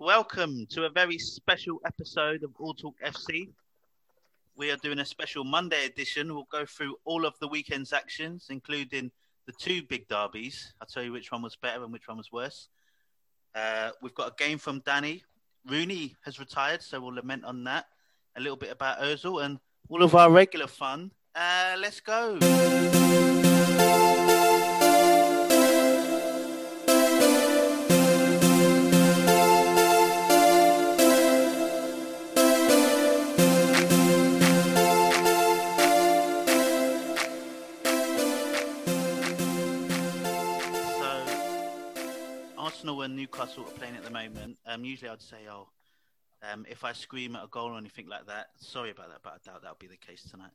Welcome to a very special episode of All Talk FC. We are doing a special Monday edition. We'll go through all of the weekend's actions, including the two big derbies. I'll tell you which one was better and which one was worse. Uh, we've got a game from Danny. Rooney has retired, so we'll lament on that. A little bit about Ozil and all of our regular fun. Uh, let's go. The moment. Um, usually I'd say, oh, um, if I scream at a goal or anything like that, sorry about that, but I doubt that'll be the case tonight.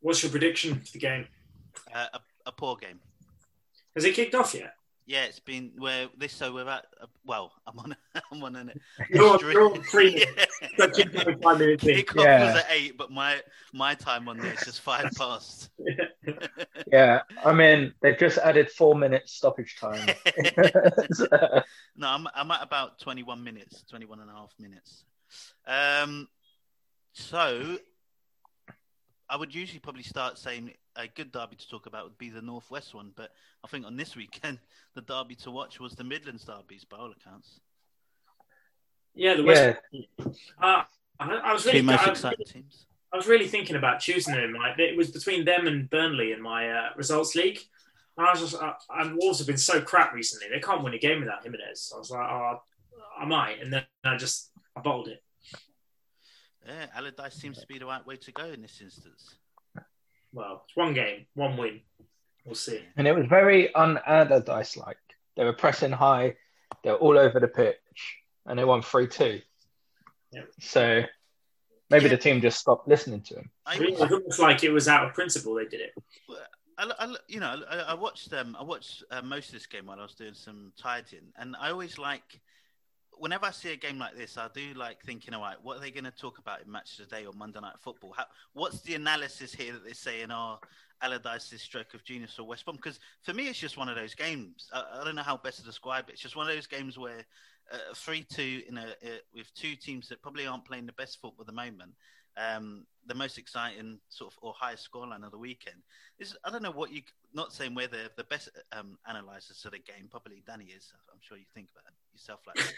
What's your prediction for the game? Uh, a, a poor game. Has it kicked off yet? Yeah, it's been where this. So we're at. Uh, well, I'm on. I'm on an. You're, you're on three Yeah. minutes. But keep going five minutes in. Kickoff Yeah. was at eight, but my my time on this is five past. Yeah, I mean they've just added four minutes stoppage time. no, I'm I'm at about 21 minutes, 21 and a half minutes. Um, so I would usually probably start saying a good derby to talk about would be the Northwest one, but I think on this weekend the derby to watch was the Midlands derbies by all accounts. Yeah, the West. yeah, Uh, I, I was really, Two most I, exciting teams. I was really thinking about choosing them. Like it was between them and Burnley in my uh, results league. And I was just, I, and Wolves have been so crap recently. They can't win a game without Jimenez. I was like, oh, I might, and then I just I bottled it. Yeah, Allardyce seems to be the right way to go in this instance. Well, it's one game, one win. We'll see. and it was very un-Allardyce like. They were pressing high, they were all over the pitch, and they won three two. Yeah. So maybe Yeah. the team just stopped listening to him. I It was almost like it was out of principle they did it. I, I, you know, I, I watched um, I watched uh, most of this game while I was doing some tidying, and I always like whenever I see a game like this, I do like thinking, all right, what are they going to talk about in Match of the Day or Monday Night Football? How, what's the analysis here that they're saying, oh, Allardyce's stroke of genius or West Brom? Because for me, it's just one of those games. I, I don't know how best to describe it. It's just one of those games where uh, three two in a uh, with two teams that probably aren't playing the best football at the moment. Um, the most exciting sort of or highest scoreline of the weekend. This, I don't know what you. Not saying we're the, the best um, analyzers of the game. Probably Danny is. I'm sure you think about it yourself like that.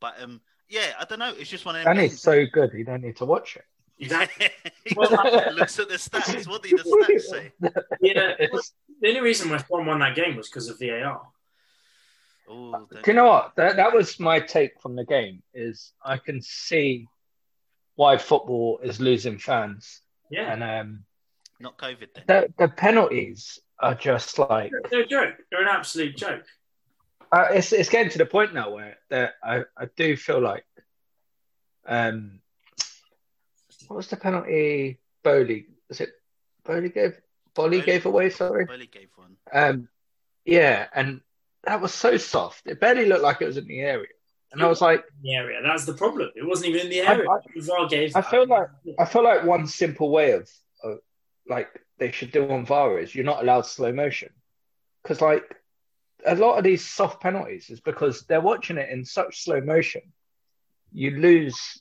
But um, yeah, I don't know. It's just one of them. Danny's games. so good, you don't need to watch it. Exactly. he Well, looks at the stats. What do the stats say? Yeah, the only reason West Brom won that game was because of VAR. Oh, Do you know what? That that was my take from the game. Is I can see why football is losing fans, Yeah, and um, not COVID then. the the penalties are just like they're a joke. They're an absolute joke. Uh, it's it's getting to the point now where that I, I do feel like um what was the penalty Boly was it Boly gave Boly Boly. gave away sorry Boly gave one. um yeah and that was so soft it barely looked like it was in the area and I was like In the area. That's the problem. It wasn't even in the area. I- VAR gave. I feel like I feel like one simple way of, of like they should do on VAR is you're not allowed slow motion because like a lot of these soft penalties is because they're watching it in such slow motion, you lose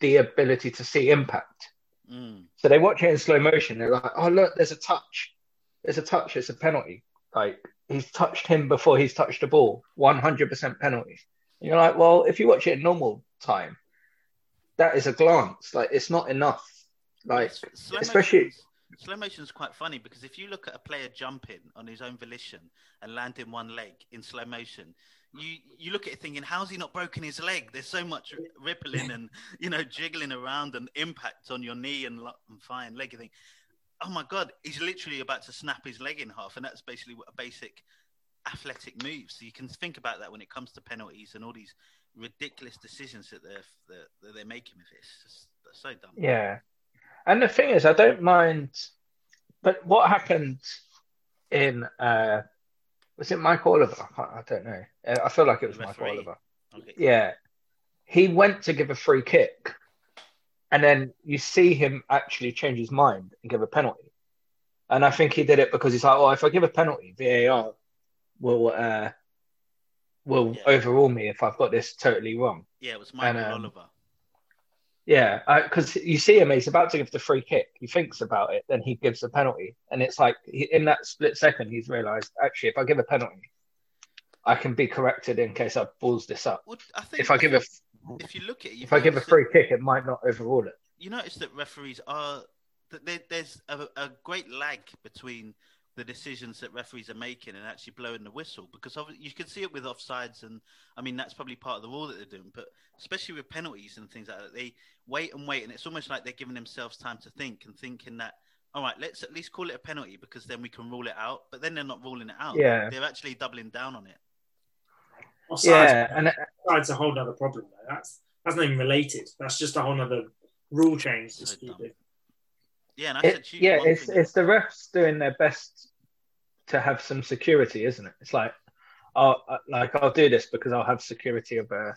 the ability to see impact. Mm. So they watch it in slow motion. They're like, oh look, there's a touch, there's a touch, it's a penalty. Like he's touched him before he's touched the ball, 100% penalty. And you're like, well, if you watch it in normal time, that is a glance. Like it's not enough. Like slow especially- motion's- slow motion is quite funny because if you look at a player jumping on his own volition and landing one leg in slow motion, you you look at it thinking, how's he not broken his leg? There's so much rippling and you know jiggling around and impact on your knee and, and and leg. You think, oh my god, he's literally about to snap his leg in half, and that's basically what a basic athletic move. So you can think about that when it comes to penalties and all these ridiculous decisions that they're that, they're making with this. It's so dumb. Yeah. And the thing is, I don't mind, but what happened in, uh, was it Mike Oliver? I, I don't know. Uh, I feel like it was Mike referee. Oliver. Okay. Yeah. He went to give a free kick, and then you see him actually change his mind and give a penalty. And I think he did it because he's like, oh, if I give a penalty, VAR will uh, will Yeah. overrule me if I've got this totally wrong. Yeah, it was Michael um, Oliver. Yeah, uh, because you see him, he's about to give the free kick. He thinks about it, then he gives the penalty, and it's like he, in that split second, he's realised actually, if I give a penalty, I can be corrected in case I balls this up. Well, I think If I give a if you look at it, if I give a notice that- free kick, it might not overrule it. you notice that referees are that there, there's a, a great lag between the decisions that referees are making and actually blowing the whistle because you can see it with offsides and I mean that's probably part of the rule that they're doing but especially with penalties and things like that they wait and wait and it's almost like they're giving themselves time to think and thinking that all right let's at least call it a penalty because then we can rule it out but then they're not ruling it out Yeah. they're actually doubling down on it Offsides, Yeah, and offsides a whole other problem. Though. That's that's not even related. That's just a whole other rule change. So That's dumb. stupid. Yeah and I it, said yeah, it's it's the refs doing their best to have some security, isn't it? It's like, oh, like I'll do this because I'll have security of uh,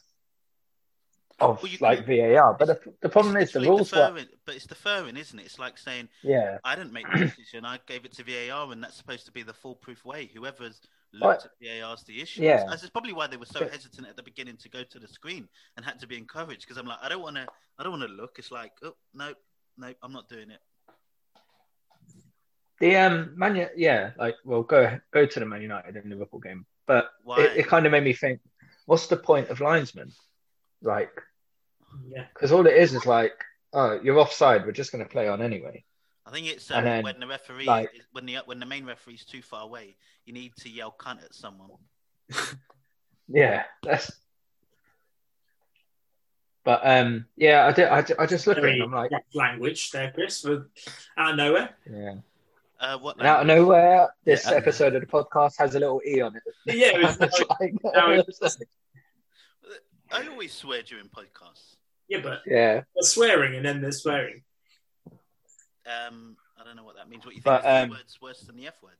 of Well, like can- VAR. But the, the problem is the rules were but it's deferring isn't it it's like saying yeah. I didn't make the decision. I gave it to VAR, and that's supposed to be the foolproof way. Whoever's looked at VAR's the issue. Yeah. That's probably why they were so But- hesitant at the beginning to go to the screen and had to be encouraged because I'm like, I don't want to, I don't want to look. It's like, oh no, no, I'm not doing it. The um Man, U- yeah, like well, go go to the Man United and Liverpool game, but it, it kind of made me think, what's the point of linesmen? Like, Yeah. because all it is is like, oh, you're offside. We're just going to play on anyway. I think it's and um, then, when the referee, like- is, when the when the main referee's too far away, you need to yell cunt at someone. Yeah, that's. But um, yeah, I did. I, ju- I just look at it. I'm like, language there, Chris, for out of nowhere. yeah. Uh, what? And out of nowhere, this Yeah. episode of the podcast has a little e on it. Yeah, it was It's like- like- now it's- I always swear during podcasts. yeah, but yeah, they're swearing and then they're swearing. Um, I don't know what that means. What you think? But, is the um, words worse than the F word?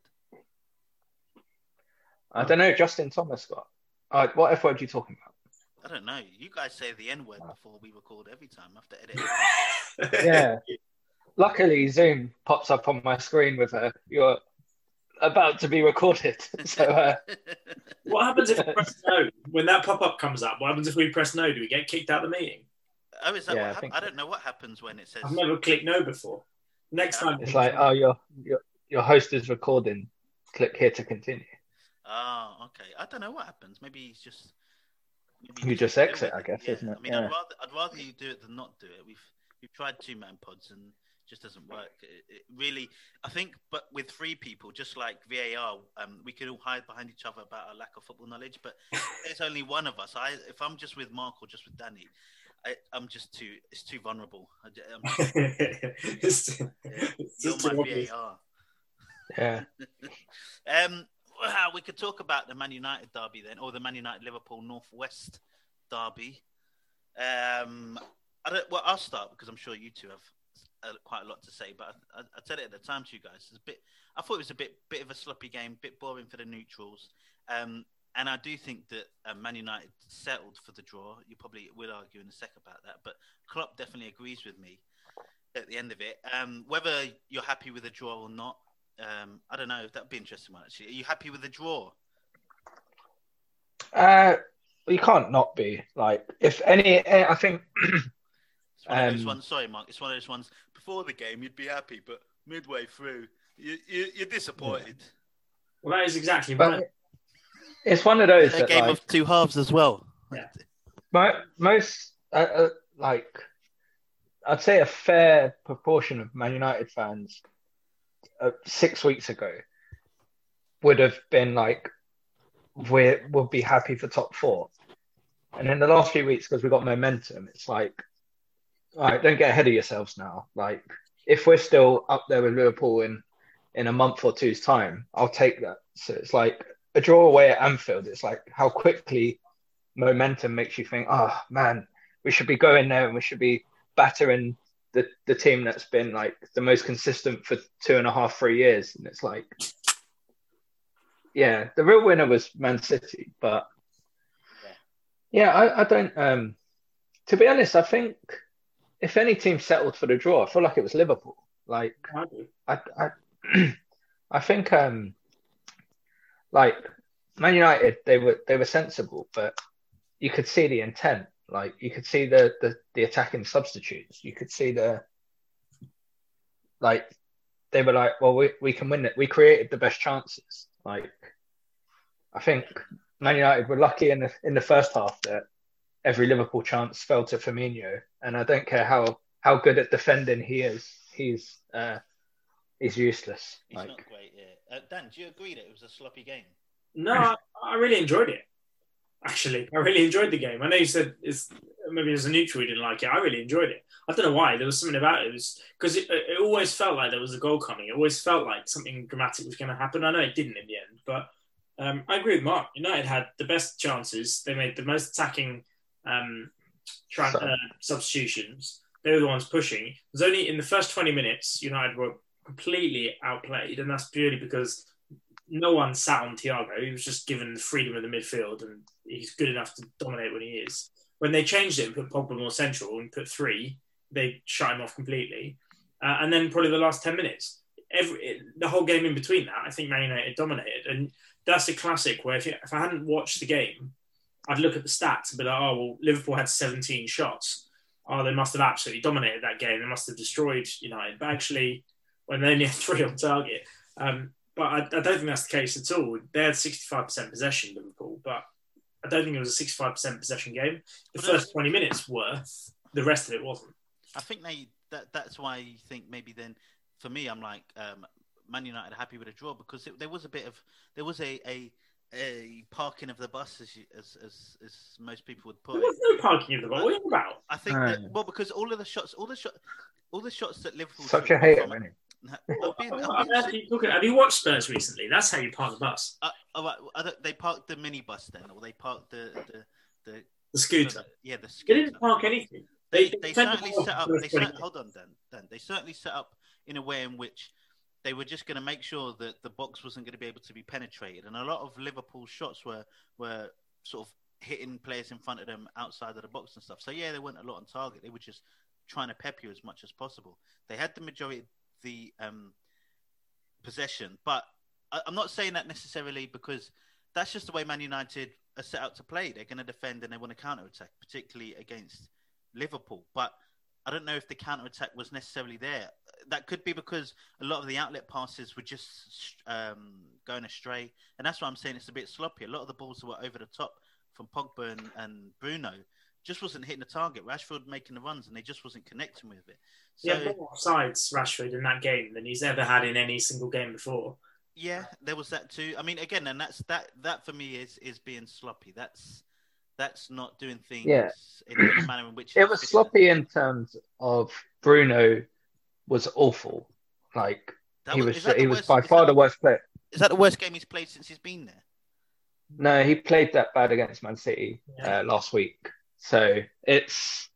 I don't know. Justin Thomas got. Uh, what F word are you talking about? I don't know. You guys say the N word before we record every time. I have to edit. Yeah. Luckily, Zoom pops up on my screen with a you're about to be recorded. So uh, What happens if we press no? When that pop up comes up, what happens if we press no? Do we get kicked out of the meeting? oh, is that Yeah, I what hap- think I, don't know what happens when it says. I've never clicked no before. Next Yeah. time, it's like, oh, your your your host is recording. Click here to continue. Oh, okay. I don't know what happens. Maybe he's just. Maybe You he's just exit, I guess, Yeah. isn't it? I mean, Yeah. I'd rather I'd rather you do it than not do it. We've we've tried two man pods and it just doesn't work. It, it really, I think, but with three people, just like VAR, um, we could all hide behind each other about our lack of football knowledge. But there's only one of us. I if I'm just with Mark or just with Danny, I, I'm just too it's too vulnerable. I, am just, it's, yeah, it's you're my obvious. VAR. Yeah. Um, well, we could talk about the Man United derby then, or the Man United Liverpool Northwest derby. Um, I don't, well, I'll start because I'm sure you two have uh, quite a lot to say. But I, I, I said it at the time to you guys. It's a bit. I thought it was a bit bit of a sloppy game, bit boring for the neutrals. Um, and I do think that uh, Man United settled for the draw. You probably will argue in a sec about that, but Klopp definitely agrees with me at the end of it. Um, whether you're happy with the draw or not, um, I don't know. That'd be interesting one. Actually, are you happy with the draw? Uh, you can't not be like if any. I think It's one of those Um, ones. Sorry, Mark. It's one of those ones. Before the game, you'd be happy, but midway through, you, you, you're disappointed. Well, that is exactly right. it's one of those a game like, of two halves as well. Yeah. Mo- most uh, uh, like I'd say a fair proportion of Man United fans uh, six weeks ago would have been like we would be happy for top four, and in the last few weeks because we got momentum, it's like all right, don't get ahead of yourselves now. Like if we're still up there with Liverpool in in a month or two's time, I'll take that. So it's like a draw away at Anfield. It's like how quickly momentum makes you think, oh man, we should be going there and we should be battering the, the team that's been like the most consistent for two and a half, three years. And it's like, yeah, the real winner was Man City. But yeah, I, I don't, um, to be honest, I think if any team settled for the draw, I feel like it was Liverpool. Like, I. I, I, I think, um, like Man United, they were they were sensible, but you could see the intent. Like you could see the the, the attacking substitutes. You could see the like they were like, well, we, we can win it. We created the best chances. Like I think Man United were lucky in the in the first half that every Liverpool chance fell to Firmino, and I don't care how how good at defending he is. He's uh, he's useless. He's like, not great. Yeah. Uh, Dan, do you agree that it was a sloppy game? No, I, I really enjoyed it. Actually, I really enjoyed the game. I know you said it's maybe as a neutral you didn't like it. I really enjoyed it. I don't know why. There was something about it. It was because it, it always felt like there was a goal coming. It always felt like something dramatic was going to happen. I know it didn't in the end, but um, I agree with Mark. United had the best chances. They made the most attacking um, tra- uh, substitutions. They were the ones pushing. It was only in the first 20 minutes United were completely outplayed, and that's purely because no one sat on Thiago. He was just given the freedom of the midfield, and he's good enough to dominate when he is. When they changed it and put Pogba more central and put three, they shut him off completely. Uh, and then probably the last 10 minutes, every the whole game in between that, I think Man United dominated. And that's a classic where if, you, if I hadn't watched the game, I'd look at the stats and be like, oh, well, Liverpool had 17 shots. Oh, they must have absolutely dominated that game. They must have destroyed United. But actually, when they only had three on target, um, but I, I, don't think that's the case at all. They had 65% possession, Liverpool, but I don't think it was a 65% possession game. The first 20 minutes were, the rest of it wasn't. I think they that that's why you think maybe then for me I'm like um, Man United happy with a draw because it, there was a bit of there was a, a a parking of the bus as, you, as as as most people would put there was no parking of the bus. What are you about? I think that, well because all of the shots all the shot all the shots that Liverpool such a hater, from, have, you, have you watched Spurs recently? That's how you park the bus. Uh, oh, they parked the minibus then, or they parked the the the, the scooter. The, yeah, the scooter. They didn't park anything. They, they, they certainly set up. They set, hold on, Dan. Dan. They certainly set up in a way in which they were just going to make sure that the box wasn't going to be able to be penetrated, and a lot of Liverpool shots were were sort of hitting players in front of them outside of the box and stuff. So yeah, they weren't a lot on target. They were just trying to pep you as much as possible. They had the majority of the um, possession, but I, I'm not saying that necessarily because that's just the way Man United are set out to play. They're going to defend and they want to counter attack, particularly against Liverpool. But I don't know if the counter attack was necessarily there. That could be because a lot of the outlet passes were just um, going astray, and that's why I'm saying it's a bit sloppy. A lot of the balls that were over the top from Pogba and, and Bruno just wasn't hitting the target. Rashford making the runs, and they just wasn't connecting with it. So, yeah, more sides Rashford in that game than he's ever had in any single game before. Yeah, there was that too. I mean, again, and that's that. That for me is is being sloppy. That's that's not doing things yeah. in the manner in which it was sloppy in terms of Bruno was awful. Like that he was, was he was by far the worst player. Is that the worst game he's played since he's been there? No, he played that bad against Man City yeah. uh, last week. So it's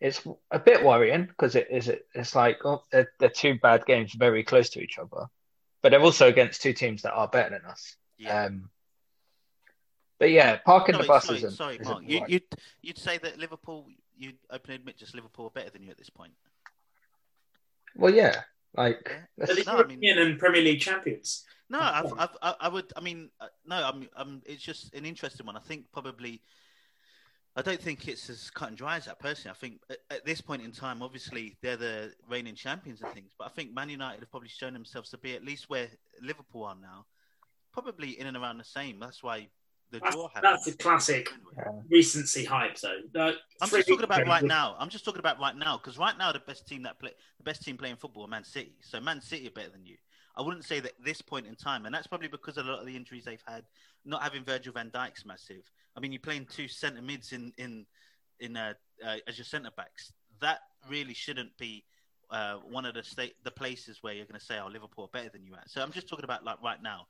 it's a bit worrying because it is it, it's like oh, they're, they're, two bad games very close to each other, but they're also against two teams that are better than us. Yeah. Um, but yeah, parking no, the bus sorry, isn't. Sorry, isn't Mark. You, would you'd, you'd say that Liverpool, you'd openly admit just Liverpool are better than you at this point. Well, yeah, like yeah. the no, European I mean, and Premier League champions. No, I've, I've, I would. I mean, uh, no, I'm, I'm. It's just an interesting one. I think probably I don't think it's as cut and dry as that personally. I think at, at, this point in time, obviously they're the reigning champions and things, but I think Man United have probably shown themselves to be at least where Liverpool are now, probably in and around the same. That's why the that's, draw happened. That's a classic yeah. recency hype zone. I'm just talking about right now. I'm just talking about right now because right now the best team that play the best team playing football are Man City. So Man City are better than you. I wouldn't say that this point in time, and that's probably because a lot of the injuries they've had, not having Virgil van Dijk's massive. I mean, you're playing two centre mids in in in uh, uh, as your centre backs. That really shouldn't be uh, one of the state the places where you're going to say, "Oh, Liverpool are better than you at." So I'm just talking about like right now.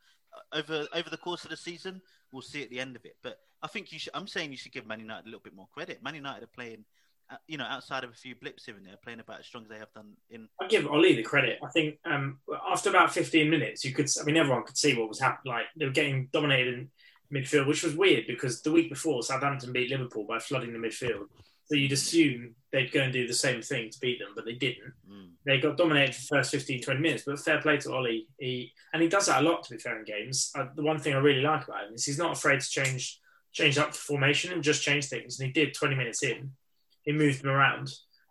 Over over the course of the season, we'll see at the end of it. But I think you should. I'm saying you should give Man United a little bit more credit. Man United are playing uh, you know, outside of a few blips here and there, playing about as strong as they have done in. I give Ollie the credit. I think um, after about 15 minutes, you could, I mean, everyone could see what was happening. Like they were getting dominated in midfield, which was weird because the week before Southampton beat Liverpool by flooding the midfield. So you'd assume they'd go and do the same thing to beat them, but they didn't. Mm. They got dominated for the first 15, 20 minutes. But fair play to Ollie. He and he does that a lot to be fair in games. Uh, the one thing I really like about him is he's not afraid to change change up the formation and just change things. And he did 20 minutes in. He moved them around.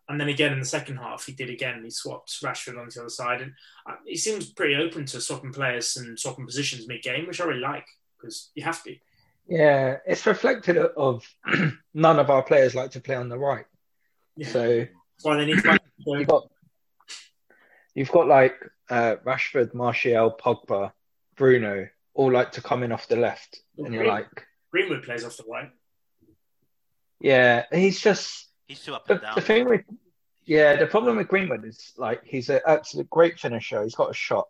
And then again in the second half, he did again. He swapped Rashford onto the other side, and uh, he seems pretty open to swapping players and swapping positions mid-game, which I really like because you have to. Yeah, it's reflected of none of our players like to play on the right. Yeah. So That's why they need to. you've got you've got like uh, Rashford, Martial, Pogba, Bruno, all like to come in off the left, and you're like, Greenwood plays off the right. yeah, he's just He's too up the, and down. the thing with yeah, the problem with Greenwood is like he's an absolute great finisher. He's got a shot.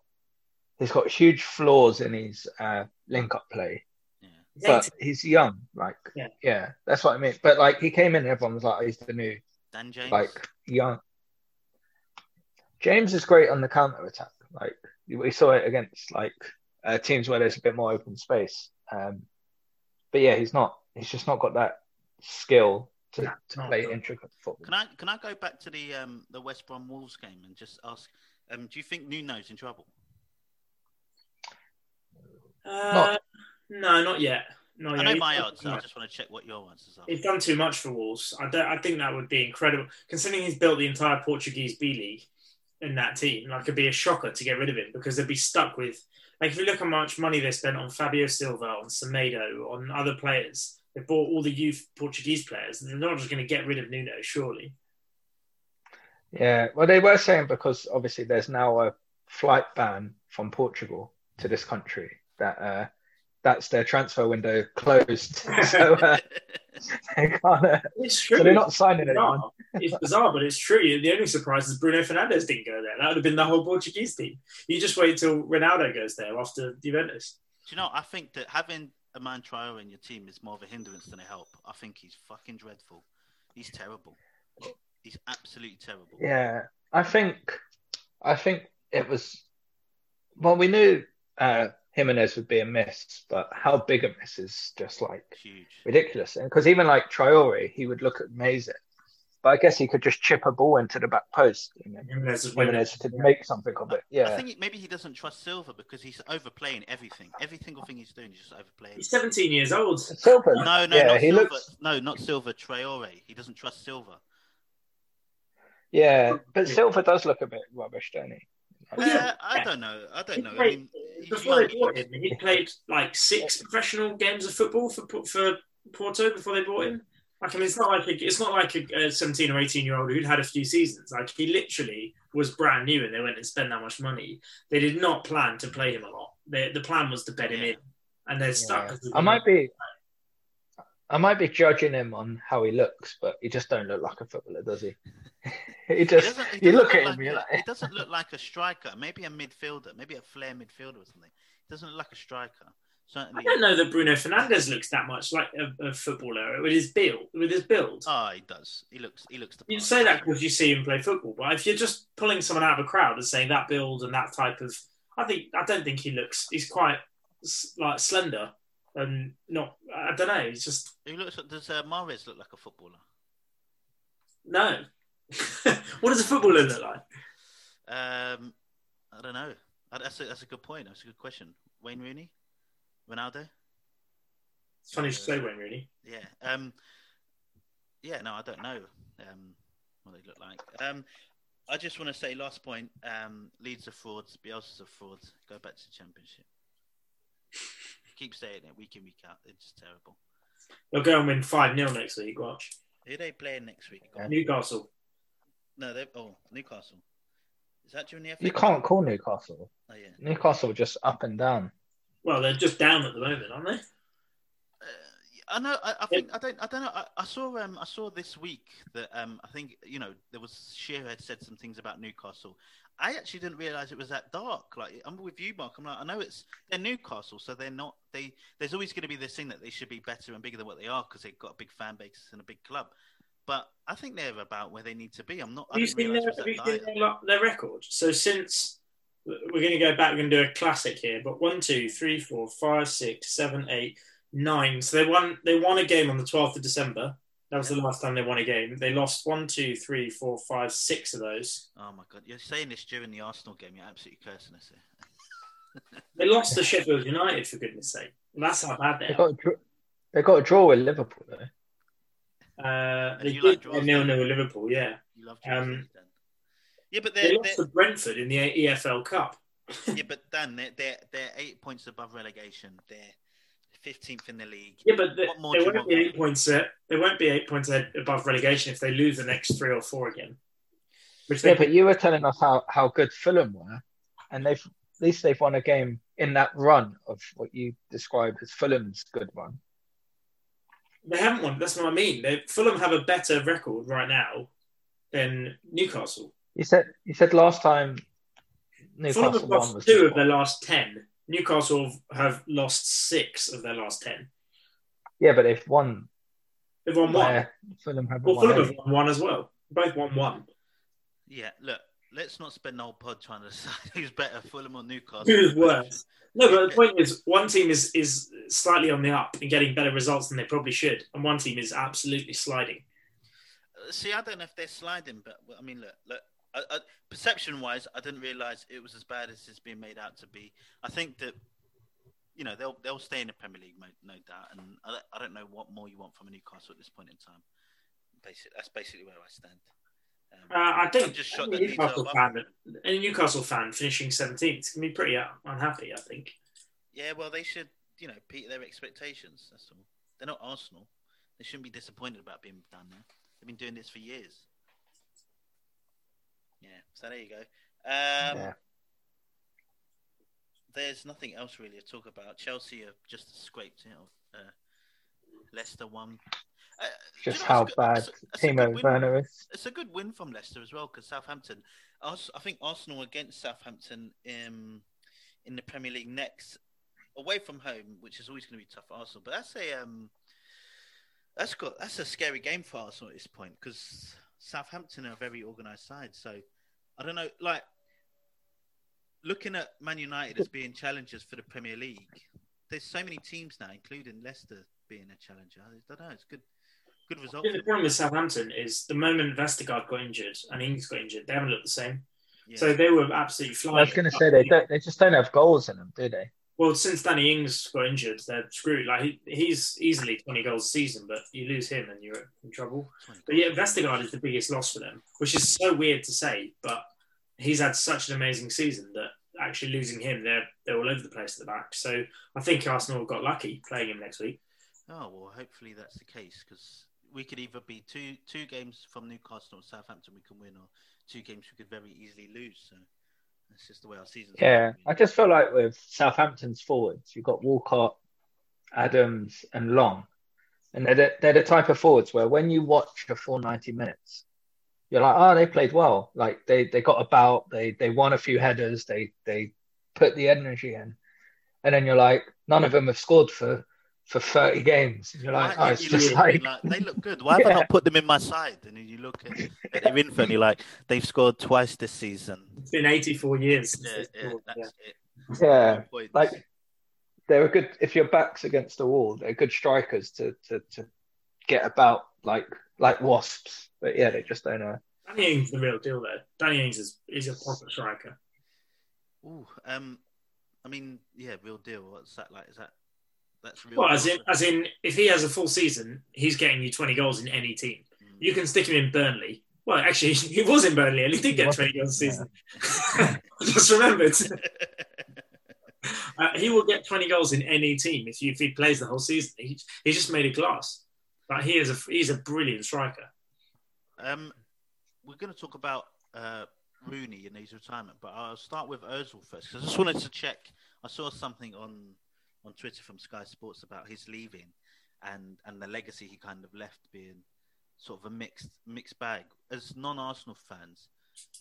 He's got huge flaws in his uh, link-up play, Yeah. He's but he's young. Like, Yeah. yeah. that's what I mean. But like, he came in, everyone was like, oh, he's the new Dan James. like young. James is great on the counter attack. Like we saw it against like uh, teams where there's a bit more open space. Um, but yeah, he's not. He's just not got that skill to, No, to play no. intricate football. Can I can I go back to the um, the West Brom Wolves game and just ask? Um, do you think Nuno's in trouble? Uh, no, not yet. No, I yeah, know my odds. too I just want to check what your answers are. He's done too much for Wolves. I, don't, I think that would be incredible, considering he's built the entire Portuguese B League in that team. Like, it'd be a shocker to get rid of him because they'd be stuck with. Like, if you look how much money they spent on Fabio Silva, on Semedo, on other players, they bought all the youth Portuguese players. They're not just going to get rid of Nuno, surely. Yeah, well, they were saying because obviously there's now a flight ban from Portugal to this country that uh, that's their transfer window closed, so uh, they can't. Uh, It's true. so they're not signing anyone. bizarre. It's bizarre, but it's true. The only surprise is Bruno Fernandes didn't go there. That would have been the whole Portuguese team. You just wait till Ronaldo goes there after Juventus. Do you know? I think that having a man Traore in your team is more of a hindrance than a help. I think he's fucking dreadful. He's terrible. He's absolutely terrible. Yeah, I think, I think it was. Well, we knew uh, Jimenez would be a miss, but how big a miss is just like Huge. ridiculous. And because even like Traore, he would look amazing, but I guess he could just chip a ball into the back post. You know, Jimenez Jimenez to make something of it. Yeah, I think maybe he doesn't trust Silva because he's overplaying everything. Every single thing he's doing, he's just overplaying. He's 17 years old. Silva. No, no, yeah, not he Silva. looks. No, not Silva. Traore. He doesn't trust Silva. Yeah, but Silva does look a bit rubbish, don't he? Well, yeah. Uh, I don't know. I don't know. I mean, before they bought him, he played like six professional games of football for for Porto before they bought him. Like, I mean, it's not like a, it's not like a, a 17 or 18 year old who'd had a few seasons. Like, he literally was brand new, and they went and spent that much money. They did not plan to play him a lot. They, the plan was to bed him Yeah. in, and they're stuck. Yeah. 'cause I might be, I might be judging him on how he looks, but he just don't look like a footballer, does he? he He just, doesn't- he you doesn't look at him, like you're a- like, he doesn't look like a striker. Maybe a midfielder. Maybe a flair midfielder or something. He doesn't look like a striker. I don't know that Bruno Fernandes looks that much like a, a footballer with his build. With his build, Oh, he does. He looks. He looks you say that because you see him play football, but if you're just pulling someone out of a crowd and saying that build and that type of, I think I don't think he looks. He's quite like slender and not. I don't know. He's just He looks. Does uh, Mahrez look like a footballer? no. what does a footballer look like? Um, I don't know. Uh, That's a, that's a good point. That's a good question. Wayne Rooney, Ronaldo. It's funny to say Wayne Rooney. Yeah. Um. Yeah. No, I don't know. Um, what they look like. Um, I just want to say last point. Um, Leeds are frauds. Bielsa's are frauds. Go back to the championship. Keep saying it week in week out. It's just terrible. They'll go and win five 0 next week. Watch Who are they playing next week? Yeah. Newcastle. No, they oh Newcastle. Is that during the FA you can't call Newcastle. Oh yeah. Newcastle are just up and down. Well, they're just down at the moment, aren't they? Uh, I know. I, I think I don't. I don't know. I, I saw. Um, I saw this week that um, I think you know there was Shearer had said some things about Newcastle. I actually didn't realize it was that dark. Like I'm with you, Mark. I'm like, I know it's they're Newcastle, so they're not. They there's always going to be this thing that they should be better and bigger than what they are because they've got a big fan base and a big club. But I think they're about where they need to be. I'm not. I Have you seen their, have you seen their, their record? So since we're going to go back, we're going to do a classic here. But one, two, three, four, five, six, seven, eight, nine. So they won. They won a game on the twelfth of December. That was the last time they won a game. They lost one, two, three, four, five, six of those. Oh my god, you're saying this during the Arsenal game. You're absolutely cursing us here. They lost to Sheffield United for goodness sake. That's how bad they They are. got a, dr- they got a draw with Liverpool though. Uh, they you did like draws, nil nil with Liverpool, yeah. You love Um, Chelsea, Dan. Yeah, but They they're, lost they're to Brentford in the EFL Cup. yeah, but Dan, they're, they're they're eight points above relegation. They're fifteenth in the league. Yeah, but they, What more they won't be eight points. Uh, they won't be eight points above relegation if they lose the next three or four again. Which they Yeah, but you were telling us how, how good Fulham were, and they've at least they've won a game in that run of what you describe as Fulham's good run. They haven't won. That's what I mean. They, Fulham have a better record right now than Newcastle. You said you said last time Fulham Newcastle have won lost two of their last ten. Newcastle have lost six of their last ten. yeah, but they've won. They've won one. where Fulham haven't Well, won Fulham have won one as well. Both won one. Yeah, look, let's not spend the whole pod trying to decide who's better, Fulham or Newcastle. Who's worse? No, but the point is, one team is is slightly on the up and getting better results than they probably should, and one team is absolutely sliding. See, I don't know if they're sliding, but I mean, look, look. I, I, perception-wise, I didn't realize it was as bad as it's being made out to be. I think that you know they'll they'll stay in the Premier League, no doubt. And I don't, I don't know what more you want from a Newcastle at this point in time. Basically, that's basically where I stand. Um, Uh, I think I'm just shocked any that Leeds are Newcastle fan, any Newcastle fan finishing seventeenth can be pretty uh, unhappy. I think. Yeah, well, they should, you know, beat their expectations. That's all. They're not Arsenal. They shouldn't be disappointed about being down there. They've been doing this for years. Yeah, so there you go. Um, Yeah. There's nothing else really to talk about. Chelsea have just scraped it. Uh, Leicester won. Uh, do you Just know, how good- bad it's Timo. Werner is. It's a good win from Leicester as well because Southampton. Ars- I think Arsenal against Southampton in in the Premier League next, away from home, which is always going to be tough for Arsenal. But that's a um, that's got that's a scary game for Arsenal at this point because Southampton are a very organised side. So I don't know, like looking at Man United as being challengers for the Premier League. There's so many teams now, including Leicester being a challenger. I don't know. It's good, good result. I think the problem with Southampton is the moment Vestergaard got injured and Ings got injured, they haven't looked the same. Yeah. So they were absolutely flying. I was going to say they don't. They just don't have goals in them, do they? Well, since Danny Ings got injured, they're screwed. Like he, he's easily twenty goals a season, but you lose him and you're in trouble. But yeah, Vestergaard is the biggest loss for them, which is so weird to say, but he's had such an amazing season that actually losing him, they're they're all over the place at the back. So I think Arsenal got lucky playing him next week. Oh well, hopefully that's the case because we could either be two two games from Newcastle or Southampton we can win, or two games we could very easily lose. So that's just the way our season's Yeah, going, I just feel like with Southampton's forwards, you've got Walcott, Adams, and Long, and they're the, they're the type of forwards where when you watch a full ninety minutes, you're like, oh, they played well. Like they they got about, they they won a few headers, they they put the energy in, and then you're like, none of them have scored for for thirty games. And you're like, oh, it's you just look at it like, they look good. Why have I not put them in my side? And then you look at, at their info and you're like, they've scored twice this season. It's been eighty four years. Since Yeah, yeah. yeah. yeah. like they're a good if your back's against the wall, they're good strikers to to to get about like like wasps. But yeah, they just don't know. Danny Ings is the real deal there. Danny Ings is, is a proper striker. Ooh, um, I mean, yeah, real deal. What's that like? Is that that's real? Well, as in, as in, if he has a full season, he's getting you 20 goals in any team. Mm. You can stick him in Burnley. Well, actually, he was in Burnley and he did get 20 goals a season. I just remembered. Uh, he will get 20 goals in any team if, you, if he plays the whole season. He, he's just made a glass. But he is a he's a brilliant striker. Um, we're going to talk about uh, Rooney and his retirement, but I'll start with Ozil first because I just wanted to check. I saw something on on Twitter from Sky Sports about his leaving and and the legacy he kind of left being sort of a mixed mixed bag. As non-Arsenal fans,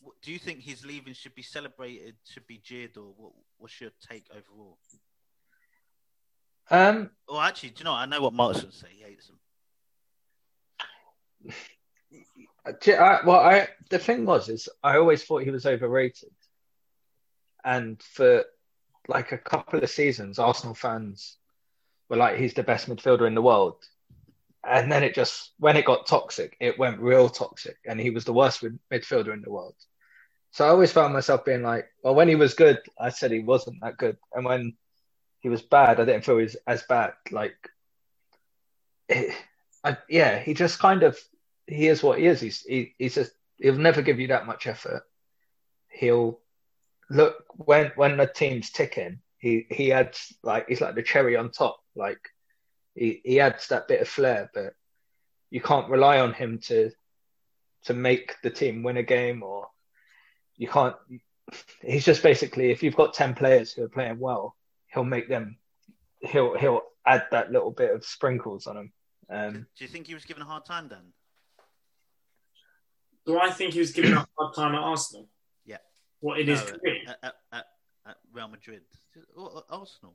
what, do you think his leaving should be celebrated, should be jeered, or what, what's your take overall? Um, Or actually, do you know? I know what Mark's going to say. He hates him. I- well, I the thing was is I always thought he was overrated, and for like a couple of seasons, Arsenal fans were like, he's the best midfielder in the world, and then it just when it got toxic, it went real toxic, and he was the worst midfielder in the world. So I always found myself being like, well, when he was good, I said he wasn't that good, and when he was bad, I didn't feel he was as bad. Like, it, I, yeah, he just kind of he is what he is. He's he, he's just he'll never give you that much effort. He'll look when when the team's ticking. He he adds like he's like the cherry on top. Like he, he adds that bit of flair, but you can't rely on him to to make the team win a game or you can't he's just basically if you've got 10 players who are playing well he'll make them he'll he'll add that little bit of sprinkles on them um, do you think he was given a hard time then do i think he was given a hard time at arsenal yeah what it no, is at, at, at, at real madrid arsenal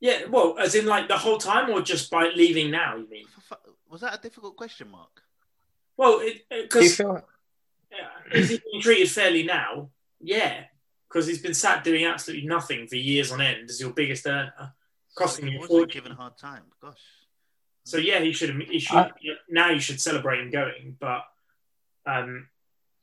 Yeah, well, as in like the whole time, or just by leaving now? You mean? Was that a difficult question, Mark? Well, because feel... is he being treated fairly now? Yeah, because he's been sat doing absolutely nothing for years on end as your biggest earner, costing so you fortune. Given a hard time, gosh. So yeah, he should. He should I... now. You should celebrate him going, but um,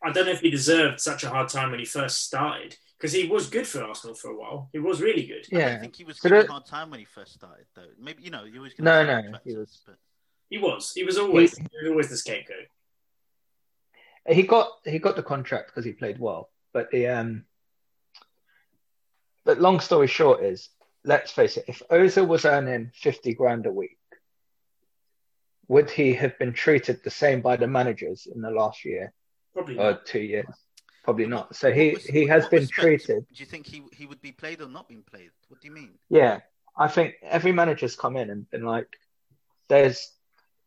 I don't know if he deserved such a hard time when he first started because he was good for Arsenal for a while. He was really good. Yeah, I think he was given a hard time when he first started, though. Maybe you know, you always no, no, he was. But... He was. He was always. He, he was always the scapegoat. He got he got the contract because he played well, but the um. But long story short is, let's face it, if Ozil was earning fifty grand a week, would he have been treated the same by the managers in the last year Probably or not. two years? Probably not. So he, was, he has been respect, treated. Do you think he he would be played or not being played? What do you mean? Yeah, I think every manager's come in and been like, "There's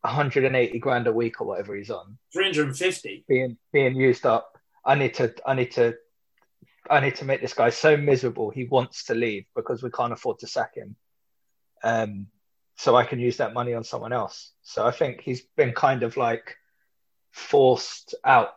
180 grand a week or whatever he's on. 350 being being used up. I need to I need to I need to make this guy so miserable he wants to leave because we can't afford to sack him. Um, so I can use that money on someone else. So I think he's been kind of like forced out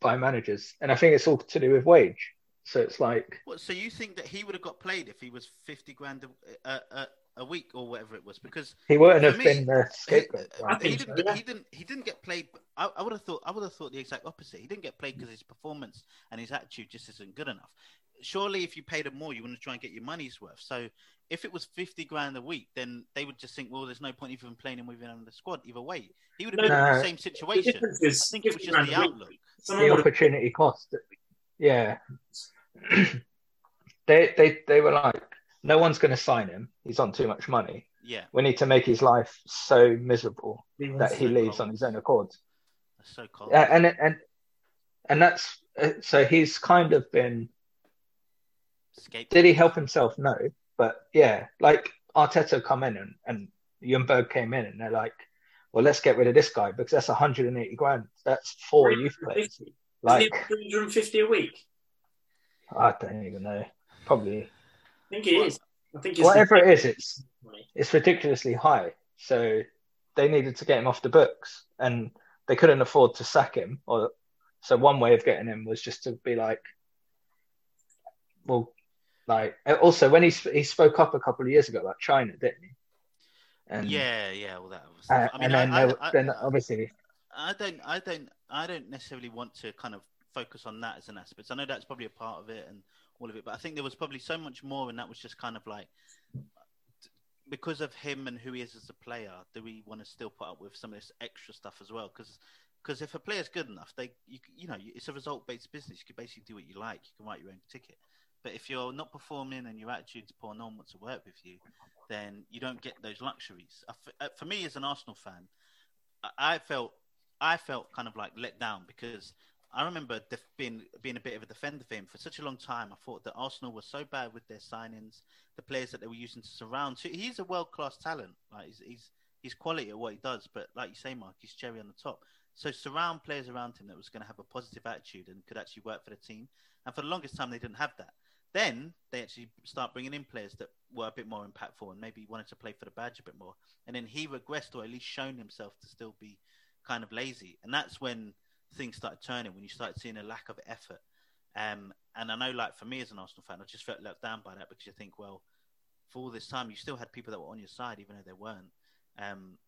by managers, and I think it's all to do with wage. So it's like. What, so you think that he would have got played if he was fifty grand a, a, a, a week or whatever it was? Because he wouldn't have me, been the scapegoat. Uh, he, right? he, didn't, he didn't. He didn't get played. I, I would have thought. I would have thought the exact opposite. He didn't get played because his performance and his attitude just isn't good enough. Surely, if you paid him more, you want to try and get your money's worth. So, if it was fifty grand a week, then they would just think, well, there's no point even playing him within the squad either way. He would have been no, in the same situation. The I think it was just the outlook the opportunity cost. Yeah. they they they were like, no one's going to sign him. He's on too much money. Yeah. We need to make his life so miserable that he leaves cold. on his own accord. That's so cold. Yeah, and and and that's uh, so he's kind of been. Escape. Did he help himself? No, but yeah, like Arteta come in and and Ljungberg came in and they're like, well, let's get rid of this guy because that's 180 grand. That's four youth players. Like 350 a week. I don't even know. Probably. I think it is. I think whatever it is, it's it's ridiculously high. So they needed to get him off the books, and they couldn't afford to sack him. Or so one way of getting him was just to be like, well, like also when he he spoke up a couple of years ago about China, didn't he? And, yeah, yeah, well, that was. Uh, I mean, and then, I, I, then obviously, I don't, I don't, I don't necessarily want to kind of focus on that as an aspect. I know that's probably a part of it and all of it, but I think there was probably so much more, and that was just kind of like because of him and who he is as a player. Do we want to still put up with some of this extra stuff as well? Because because if a player's good enough, they you you know it's a result based business. You can basically do what you like. You can write your own ticket. But if you're not performing and your attitude's poor, no one wants to work with you, then you don't get those luxuries. Uh, for me, as an Arsenal fan, I felt I felt kind of like let down because I remember def- being being a bit of a defender for him for such a long time. I thought that Arsenal was so bad with their signings, the players that they were using to surround. So he's a world class talent. Like he's, he's he's quality at what he does, but like you say, Mark, he's cherry on the top. So surround players around him that was going to have a positive attitude and could actually work for the team. And for the longest time, they didn't have that. Then they actually start bringing in players that were a bit more impactful and maybe wanted to play for the badge a bit more. And then he regressed or at least shown himself to still be kind of lazy. And that's when things started turning, when you started seeing a lack of effort. Um, and I know, like, for me as an Arsenal fan, I just felt let down by that because you think, well, for all this time, you still had people that were on your side, even though they weren't. Um,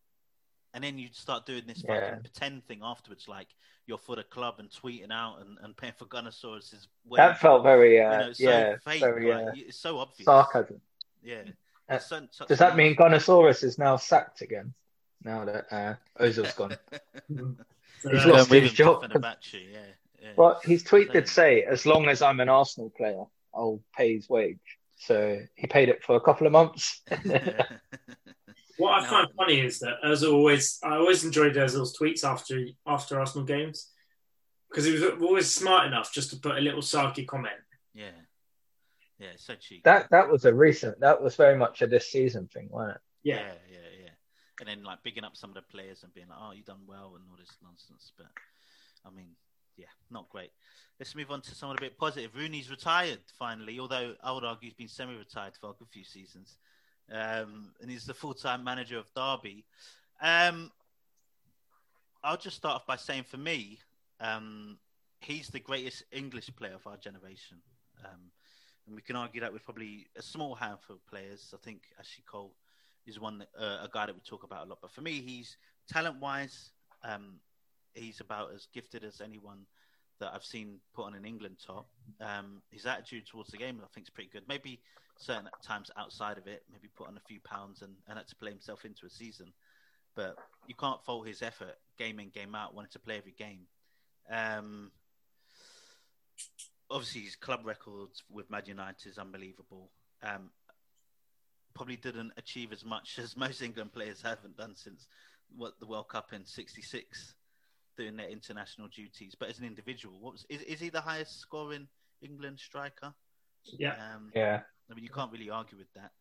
and then you'd start doing this Yeah. fucking pretend thing afterwards, like you're for the club and tweeting out and, and paying for Gunnosaurus's That felt very, you uh, know, so yeah, fake, very like, uh, it's so obvious. sarcasm. Yeah. Uh, It's so- Does that mean Gunnosaurus is now sacked again? Now that uh, Ozil's gone. He's lost his job. Yeah, yeah. Well, his tweet Same. did say, as long as I'm an Arsenal player, I'll pay his wage. So he paid it for a couple of months. What I No. find funny is that as always, I always enjoyed Ozil's tweets after after Arsenal games because he was always smart enough just to put a little sarky comment. yeah, yeah, so cheap. that that was a recent. That was very much a this season thing, wasn't it? Yeah, yeah, yeah, yeah. And then like bigging up some of the players and being like, "Oh, you done well" and all this nonsense. But I mean, yeah, not great. Let's move on to someone a bit positive. Rooney's retired finally, although I would argue he's been semi-retired for a good few seasons, um, and he's the full-time manager of Derby. Um, I'll just start off by saying, for me, um, he's the greatest English player of our generation. Um, and we can argue that with probably a small handful of players. I think Ashley Cole is one that, uh, a guy that we talk about a lot. But for me, he's talent wise, um, he's about as gifted as anyone that I've seen put on an England top. Um, his attitude towards the game, I think, is pretty good. Maybe certain times outside of it, maybe put on a few pounds and, and had to play himself into a season. But you can't fault his effort, game in, game out, wanting to play every game. Um, obviously, his club records with Man United is unbelievable. Um, probably didn't achieve as much as most England players haven't done since what the World Cup in '66, doing their international duties. But as an individual, what was is, is he the highest scoring England striker? yeah. Um, Yeah. I mean, you can't really argue with that.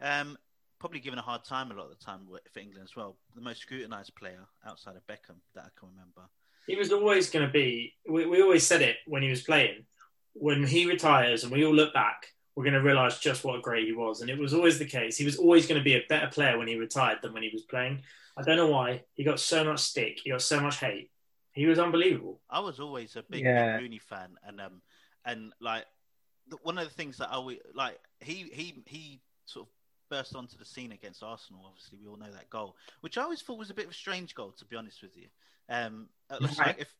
Um, probably given a hard time a lot of the time for England as well. The most scrutinised player outside of Beckham that I can remember. He was always going to be. We, we always said it when he was playing. When he retires and we all look back, we're going to realise just what great he was, and it was always the case. He was always going to be a better player when he retired than when he was playing. I don't know why he got so much stick. He got so much hate. He was unbelievable. I was always a big, Yeah. big Rooney fan, and um, and like the, one of the things that I always like he he he sort of burst onto the scene against Arsenal. Obviously, we all know that goal, which I always thought was a bit of a strange goal, to be honest with you. Um, it looks Right. like if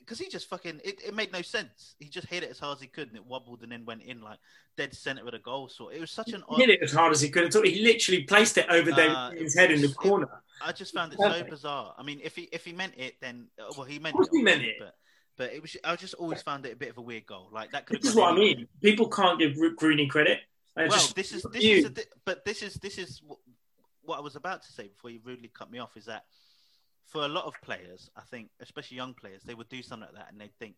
because he just fucking it, it made no sense. He just hit it as hard as he could, and it wobbled and then went in like dead center of the goal. So it was such an He odd. hit it as hard as he could. He literally placed it over Uh, Keane's head in the it- corner. I just found it so bizarre. I mean, if he if he meant it, then uh, well, he meant it. he meant it. But but it was. I just always found it a bit of a weird goal. Like that could. This is what I mean. People can't give Ro- Rooney credit. Well, just- this is this you. is a, but this is this is wh- what I was about to say before you rudely cut me off. Is that for a lot of players, I think, especially young players, they would do something like that and they'd think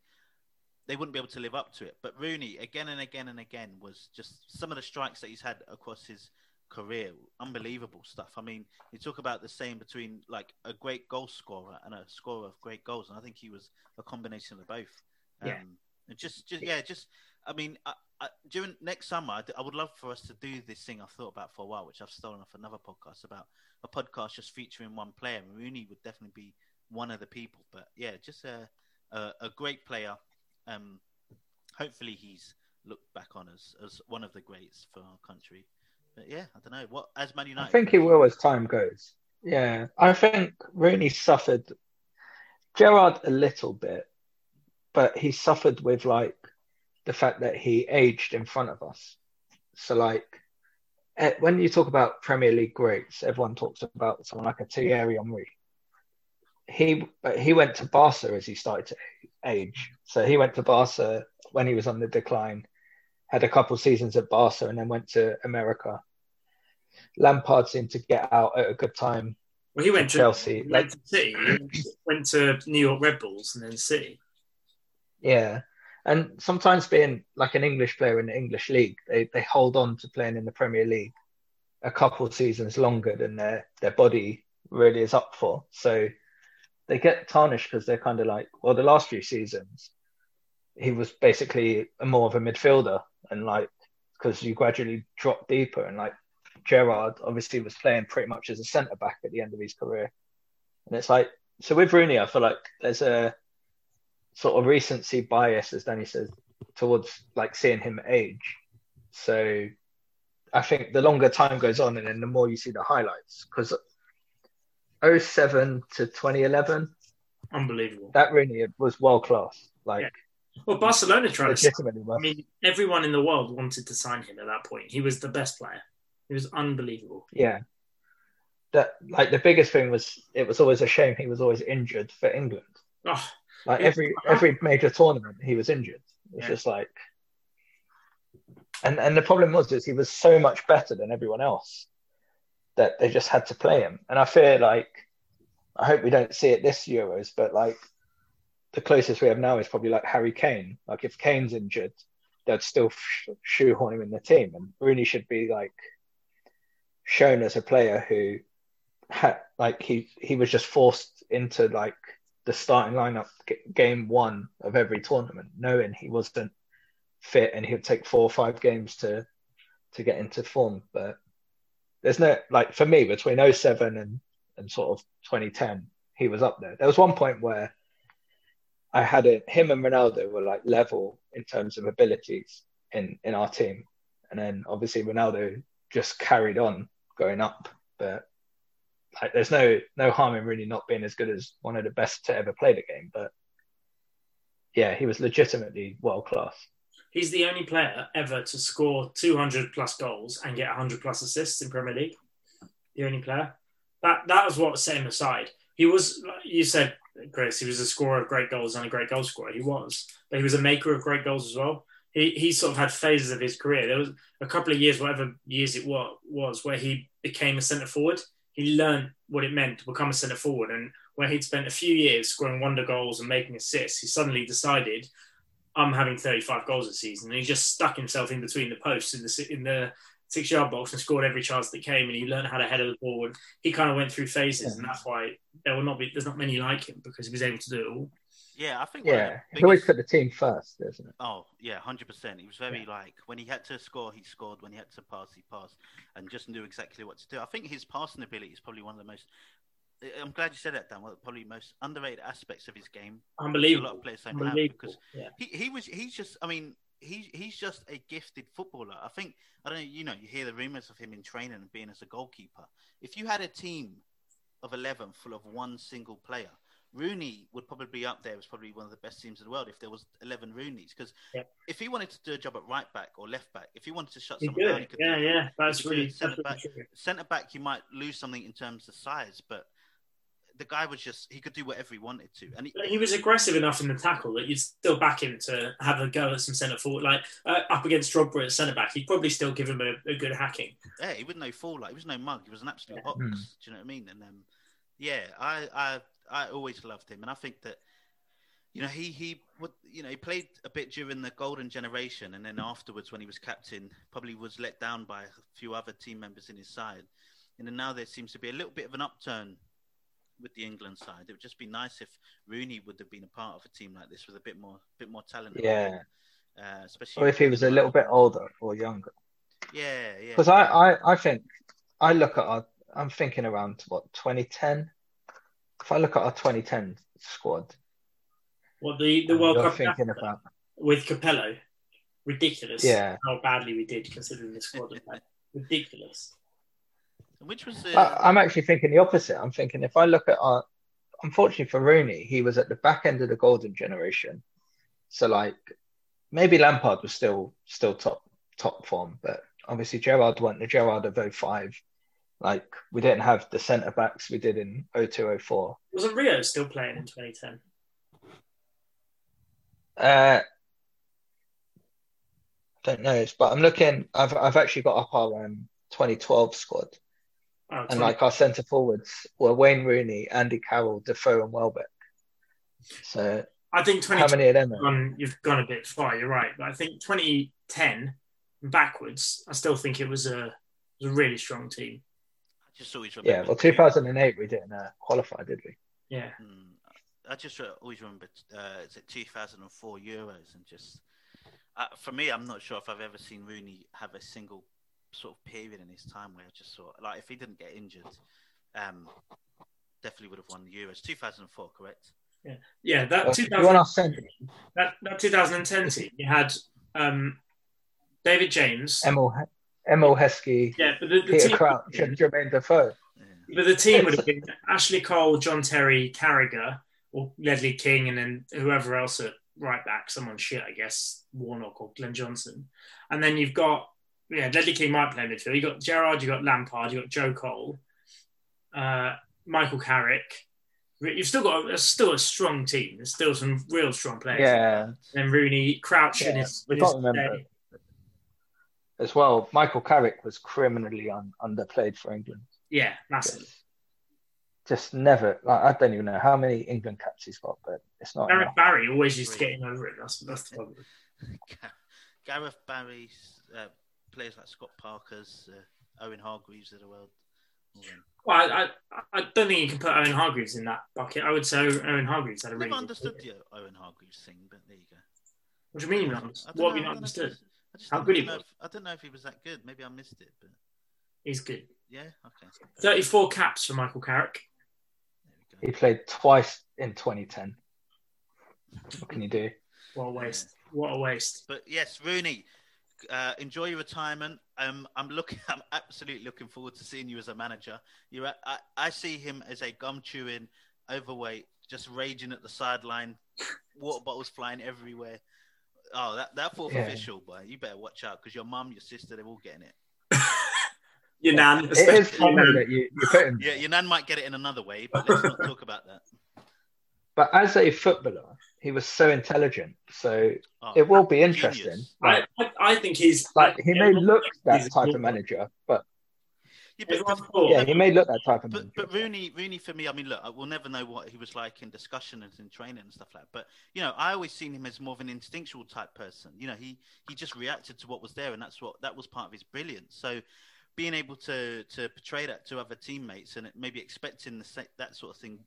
they wouldn't be able to live up to it. But Rooney, again and again and again, was just some of the strikes that he's had across his career, unbelievable stuff. I mean, you talk about the same between like a great goal scorer and a scorer of great goals, and I think he was a combination of both. Um, Yeah. and just, just yeah, just I mean, I, I, during next summer, I, I would love for us to do this thing I've thought about for a while, which I've stolen off another podcast about a podcast just featuring one player. Rooney would definitely be one of the people, but yeah, just a a, a great player. Um, hopefully, he's looked back on as as one of the greats for our country. But yeah, I don't know what as Man United. I think he will as time goes. Yeah, I think Rooney suffered Gerrard a little bit, but he suffered with like the fact that he aged in front of us. So like eh, when you talk about Premier League greats, everyone talks about someone like a Thierry Henry. He but he went to Barca as he started to age. So he went to Barca when he was on the decline, had a couple seasons at Barca, and then went to America. Lampard seemed to get out at a good time. Well, he went to Chelsea, he like- went to City, went to New York Red Bulls, and then City. Yeah. And sometimes being like an English player in the English league, they, they hold on to playing in the Premier League a couple seasons longer than their, their body really is up for. So they get tarnished because they're kind of like, well, the last few seasons, he was basically more of a midfielder and like, because you gradually drop deeper and like Gerrard obviously was playing pretty much as a centre back at the end of his career. And it's like, so with Rooney, I feel like there's a, sort of recency bias, as Danny says, towards like seeing him age. So I think the longer time goes on, and then the more you see the highlights, because 07 to 2011, Unbelievable. that really was world class. Like Yeah. Well, Barcelona tried to. I mean, everyone in the world wanted to sign him at that point. He was the best player. He was unbelievable. yeah. That like the biggest thing was it was always a shame he was always injured for England. Oh, Like every every major tournament, he was injured. It's Yeah. just like, and and the problem was is he was so much better than everyone else that they just had to play him. And I fear like, I hope we don't see it this Euros, but like the closest we have now is probably like Harry Kane. Like if Kane's injured, they'd still sh- shoehorn him in the team, and Rooney should be like shown as a player who had like he he was just forced into like the starting lineup g- game one of every tournament, knowing he wasn't fit and he'd take four or five games to to get into form. But there's no like for me between 07 and and sort of 2010, he was up there. There was one point where I had it. Him and Ronaldo were like level in terms of abilities in in our team, and then obviously Ronaldo just carried on going up. But like, there's no no harm in really not being as good as one of the best to ever play the game. But yeah, he was legitimately world class. he's the only player ever to score 200 plus goals and get 100 plus assists in Premier League. The only player. That that was what set him aside. He was, you said, Chris, he was a scorer of great goals and a great goal scorer. He was, but he was a maker of great goals as well. He, he sort of had phases of his career. There was a couple of years, whatever years it was, was where he became a centre forward. He learned what it meant to become a centre forward, and where he'd spent a few years scoring wonder goals and making assists, he suddenly decided, "I'm having 35 goals a season," and he just stuck himself in between the posts in the in the six yard box and scored every chance that came, and he learned how to head the ball. And he kind of went through phases, and that's why there will not be there's not many like him because he was able to do it all. Yeah, I think. Yeah, the he always put the team first, isn't it? Oh yeah, hundred percent. He was very like when he had to score, he scored. When he had to pass, he passed, and just knew exactly what to do. I think his passing ability is probably one of the most. I'm glad you said that, Dan. One of the probably most underrated aspects of his game. which A lot of players don't have because Yeah. he, he was he's just I mean he he's just a gifted footballer. I think I don't know you know you hear the rumors of him in training and being as a goalkeeper. If you had a team of eleven full of one single player, Rooney would probably be up there as probably one of the best teams in the world if there was eleven Rooneys. Because Yeah. if he wanted to do a job at right back or left back, if he wanted to shut He someone down, he could Yeah, do yeah. That's could really centre back. true. Centre back, you might lose something in terms of size, but the guy was just he could do whatever he wanted to, and he, he was aggressive enough in the tackle that you'd still back him to have a go at some centre forward, like uh, up against Drogba at centre back. He'd probably still give him a, a good hacking. yeah, he was no fool. Like he was no mug. He was an absolute Yeah. box. Hmm. Do you know what I mean? And um, yeah, I, I I always loved him, and I think that you know he he would you know he played a bit during the golden generation, and then afterwards when he was captain, probably was let down by a few other team members in his side, and then now there seems to be a little bit of an upturn with the England side. It would just be nice if Rooney would have been a part of a team like this with a bit more bit more talent. Yeah. Uh, especially Or if he was a little bit older or younger. Yeah, yeah. Because I, I, I think I look at our I'm thinking around what 2010. If I look at our 2010 squad, What the the World you're Cup thinking about with Capello, ridiculous. Yeah. how badly we did considering the squad. we had. ridiculous. Which was the I, I'm actually thinking the opposite. I'm thinking if I look at our, unfortunately for Rooney, he was at the back end of the golden generation. So like, maybe Lampard was still still top top form, but obviously Gerrard went the Gerrard of 05. Like we didn't have the centre backs we did in 02 04. Wasn't Rio still playing in 2010? Uh, don't know, but I'm looking. I've I've actually got up our um, 2012 squad, Oh, and like our centre forwards were Wayne Rooney, Andy Carroll, Defoe, and Welbeck. So I think 20 how many of them? Gone, you've gone a bit far. You're right, but I think 2010 backwards, I still think it was a was a really strong team. I just always remember. Yeah, well, 2008 we didn't uh, qualify, did we? Yeah, Hmm. I just always remember. Uh, it's at 2004 Euros, and just uh, for me, I'm not sure if I've ever seen Rooney have a single sort of period in his time where I just saw like if he didn't get injured, um, definitely would have won the Euros. 2004, correct? yeah. Yeah. That Well, 2000, want our centre, that, that 2010 team, you had um, David James, Emile Emile Heskey, Yeah, but the, the Peter team, Crouch, and Jermaine Defoe. Yeah. but the team would have been Ashley Cole, John Terry, Carragher, or Ledley King, and then whoever else at right back, someone shit, I guess, Warnock or Glenn Johnson. And then you've got, yeah, Ledley King might play midfield. You've got Gerrard, you've got Lampard, you've got Joe Cole, uh, Michael Carrick. You've still got a, still a strong team. There's still some real strong players. Yeah, And Rooney, Crouch, in Yeah, his, we can't his remember. day. As well. Michael Carrick was criminally un- underplayed for England. Yeah, massive. Just, just never. Like, I don't even know how many England caps he's got, but it's not. Gareth enough. Barry always used to get him over it. That's, that's the problem. Gareth Barry's uh, players like Scott Parker's, uh, Owen Hargreaves of the world. Well, I, I, I don't think you can put Owen Hargreaves in that bucket. I would say Owen Hargreaves had a really Never understood the Owen Hargreaves thing, but there you go. What do you mean? you not don't What have you not don't know if understood? It's- I just How don't good he know was. if- I don't know if he was that good. Maybe I missed it, but He's good. yeah, okay. 34 caps for Michael Carrick. He played twice in 2010. What can you do? What a waste. What a waste. But yes, Rooney, uh, enjoy your retirement. Um, I'm looking. I'm absolutely looking forward to seeing you as a manager. You're. a- I, I see him as a gum chewing, overweight, just raging at the sideline, water bottles flying everywhere. Oh, that that fourth Yeah. official, boy, you better watch out because your mum, your sister, they're all getting it. Your nan, It is especially your funny nan. that you, you put him. Yeah, your nan might get it in another way, but let's not talk about that. But as a footballer, he was so intelligent. So Oh, it will be interesting. Like, I, I, I think he's like he may look that type of manager, but Yeah, but- Everyone but- yeah, he may look that type of But, but Rooney, Rooney for me, I mean, look, we'll never know what he was like in discussion and in training and stuff like that. But you know, I always seen him as more of an instinctual type person. You know, he he just reacted to what was there, and that's what that was part of his brilliance. So being able to to portray that to other teammates and maybe expecting the sa- that sort of thing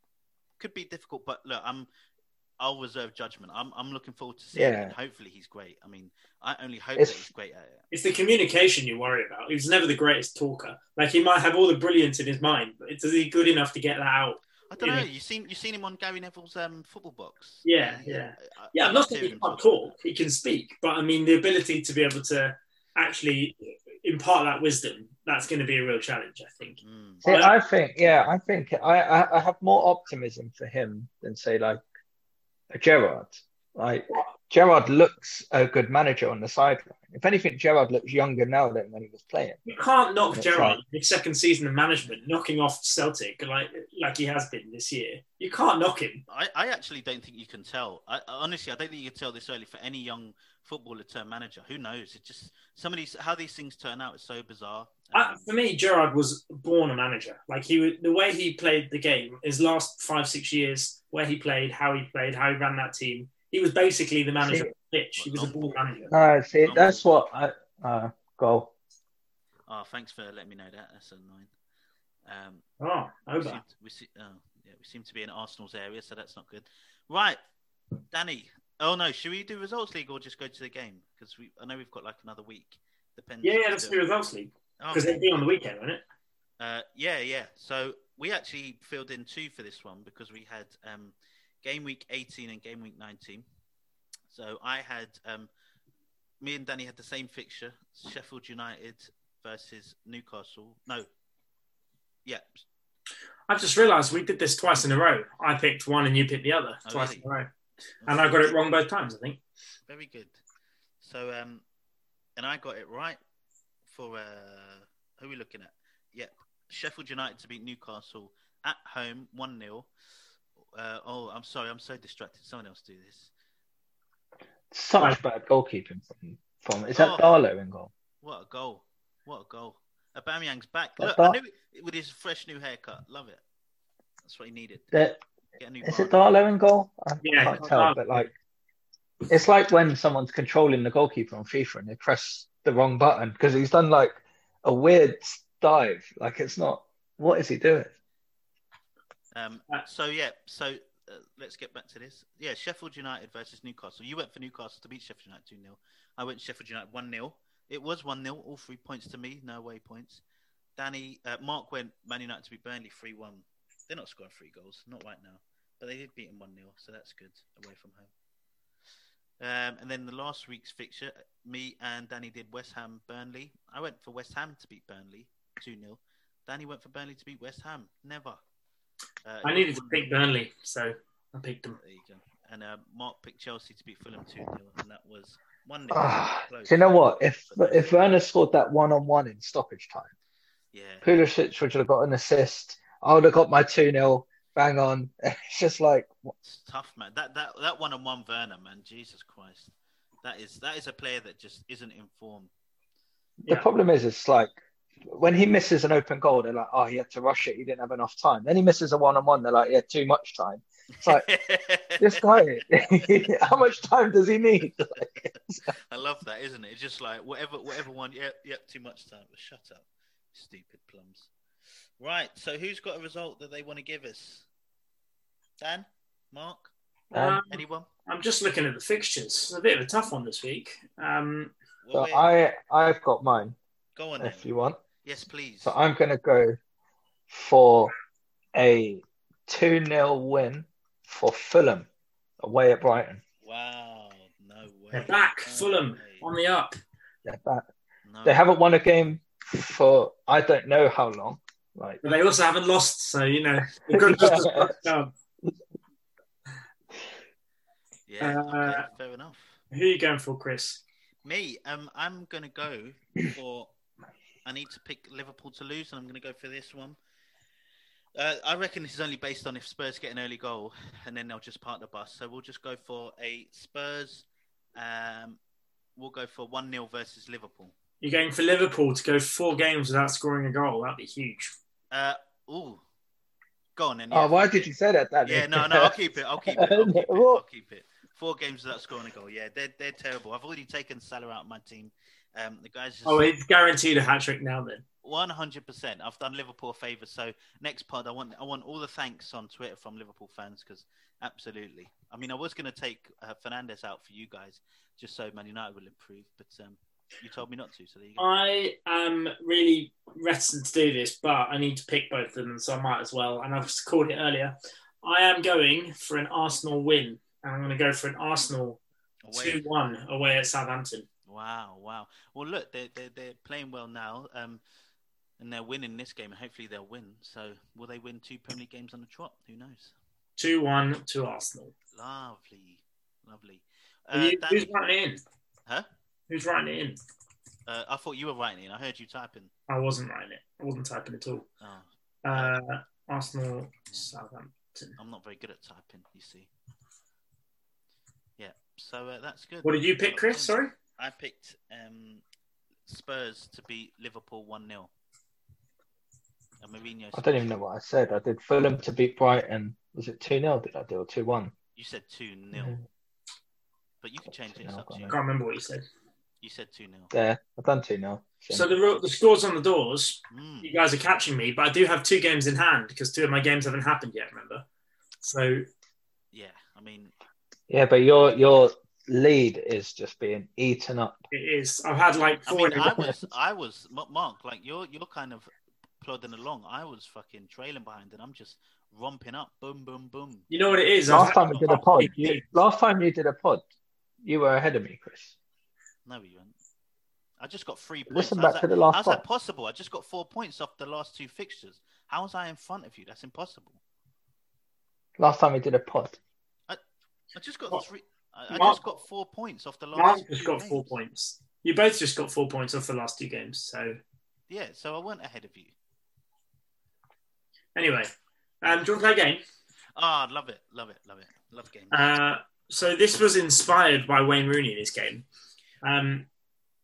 could be difficult. But look, I'm I'll reserve judgment. I'm I'm looking forward to seeing it, Yeah. and hopefully he's great. I mean, I only hope It's- that he's great at it. It's the communication you worry about. He was never the greatest talker. Like he might have all the brilliance in his mind, but is he good enough to get that out? I don't Yeah. know. You seen you seen him on Gary Neville's um, football box? Yeah, Uh, yeah. I- Yeah, I I'm not saying he can't talk about. He can speak, but I mean the ability to be able to actually impart that wisdom. That's going to be a real challenge, I think. Mm. See, I- I think, yeah, I think I, I, I have more optimism for him than say like a Gerrard. Like Gerrard looks a good manager on the sideline. If anything, Gerrard looks younger now than when he was playing. You can't knock That's Gerrard right. in his second season of management, knocking off Celtic like like he has been this year. You can't knock him. I, I actually don't think you can tell. I, honestly, I don't think you can tell this early for any young footballer turn manager. Who knows? It just some of these how these things turn out is so bizarre. Uh, for me, Gerrard was born a manager. Like he, the way he played the game, his last five six years, where he played, how he played, how he ran that team, he was basically the manager See- of the pitch. He was a ball manager. No, see, that's what I uh, goal. oh, thanks for letting me know that. That's annoying. Um, Oh, we over. seem, we, see, oh, yeah, we seem to be in Arsenal's area, so that's not good. Right, Danny. Oh no, should we do results league or just go to the game? Because we, I know we've got like another week. Depends. Yeah, if yeah, let's do do results league Oh, because it'd be on the weekend, wouldn't it? Uh, yeah, yeah. So we actually filled in two for this one because we had um, game week 18 and game week 19. So I had um, me and Danny had the same fixture: Sheffield United versus Newcastle. No, yeah, I've just realised we did this twice in a row. I picked one and you picked the other Oh, twice really? in a row, and I got it wrong both times. I think. Very good. So um, and I got it right for uh, who are we looking at? Yep, Sheffield United to beat Newcastle at home, one 0 uh, Oh, I'm sorry, I'm so distracted. Someone else do this. Such Right. bad goalkeeping from from. Is that Oh. Darlow in goal? What a goal! What a goal! Aubameyang's back. Look, Dar- I knew it, with his fresh new haircut. Love it. That's what he needed. That- Get a new Is it. Darlow in goal? I Yeah, can't tell, Darlow. but like, it's like when someone's controlling the goalkeeper on FIFA and they press the wrong button because he's done like a weird dive. Like it's not. What is he doing? Um, Uh, so yeah, so uh, let's get back to this. Yeah, Sheffield United versus Newcastle. You went for Newcastle to beat Sheffield United two 0 I went Sheffield United one 0 It was one 0 All three points to me. No away points. Danny, uh, Mark went Man United to beat Burnley three one. They're not scoring three goals, not right now, but they did beat them one 0 so that's good away from home. Um, and then the last week's fixture, me and Danny did West Ham Burnley. I went for West Ham to beat Burnley 2 0. Danny went for Burnley to beat West Ham. Never. Uh, I needed to pick Burnley, so I picked them. There you go. And uh, Mark picked Chelsea to beat Fulham 2 0, and that was 1 0. Ah, do you know what? If if Werner scored that one on one in stoppage time, yeah. Pulisic would have got an assist. I would have got my 2 0 bang on. It's just like, It's tough, man. That that that one on one Werner, man. Jesus Christ. That is that is a player that just isn't informed. the Yeah. problem is, it's like when he misses an open goal, they're like, oh, he had to rush it. He didn't have enough time. Then he misses a one on one. They're like, he had too much time. It's like, this guy, how much time does he need? Like, I love that, isn't it? It's just like whatever whatever one yep, yep, too much time. But shut up. Stupid plums. Right, so who's got a result that they want to give us? Dan? Mark? Um, Anyone? I'm just looking at the fixtures. It's a bit of a tough one this week. Um, so I, I've got mine go on then. if you want. Yes, please. So I'm going to go for a 2 0 win for Fulham away at Brighton. Wow, no way. they're back, No Fulham way. on the up. They're back. No. They haven't won a game for I don't know how long. Like, But they also haven't lost, so you know they've got just as much done. Yeah, Uh, okay, fair enough. Who are you going for, Chris? Me, um, I'm gonna go for. I need to pick Liverpool to lose, and I'm gonna go for this one. Uh, I reckon this is only based on if Spurs get an early goal, and then they'll just park the bus. So we'll just go for a Spurs. Um, we'll go for one 0 versus Liverpool. You're going for Liverpool to go four games without scoring a goal. That'd be huge. Uh, ooh, go on then. oh, yeah. why did you say that? Danny? Yeah, no, no, I'll keep it. I'll keep it. I'll keep it. I'll keep it. Four games without scoring a goal. Yeah, they're they're terrible. I've already taken Salah out of my team. Um, the guys just Oh, it's guaranteed a hat trick now. Then one hundred percent. I've done Liverpool a favour. So next pod, I want I want all the thanks on Twitter from Liverpool fans because absolutely. I mean, I was going to take uh, Fernandes out for you guys just so Man United will improve, but um, you told me not to. So there you go. I am really reticent to do this, but I need to pick both of them, so I might as well. And I've called it earlier. I am going for an Arsenal win, and I'm going to go for an Arsenal two-one away at Southampton. Wow, wow. Well, look, they're, they're, they're playing well now, um, and they're winning this game, and hopefully they'll win. So, will they win two Premier League games on the trot? Who knows? Two-one to Arsenal. Lovely, lovely. Uh, you- who's writing it in? huh? Who's writing in? Uh, I thought you were writing it. I heard you typing. I wasn't writing it. I wasn't typing at all. Oh, Uh, Arsenal, Southampton. I'm not very good at typing, you see. Yeah, so uh, that's good. What did you pick, Chris? Sorry. I picked um, Spurs to beat Liverpool 1 0. And Mourinho. I don't even know what I said. I did Fulham to beat Brighton. Was it 2 0? Did I do or 2 1? You said 2 0. Mm-hmm. But you can change it. Up to you. I can't remember what you said. You said 2 0. Yeah, I've done 2 0. So the the scores on the doors. Mm. You guys are catching me, but I do have two games in hand because two of my games haven't happened yet. Remember? So Yeah, I mean, Yeah, but your your lead is just being eaten up. it is. I've had like I four. mean, I was, I was, Mark, like you're, you're kind of plodding along. I was fucking trailing behind, and I'm just romping up, boom, boom, boom. you know what it is? I've Last time we did a pod, you, last time you did a pod, you were ahead of me, Chris. No, you weren't. I just got three points. Listen How's back that- to the last How's pod. that possible? I just got four points off the last two fixtures. How was I in front of you? That's impossible. Last time we did a pod. I just got What? three. I, I Mark- just got four points off the last. Mark two just got four points. You both just got four points off the last two games. So Yeah, so I went ahead of you. anyway, um, do you want to play a game? Ah, love it, love it, love it, love games. Uh, so this was inspired by Wayne Rooney. In this game. Um,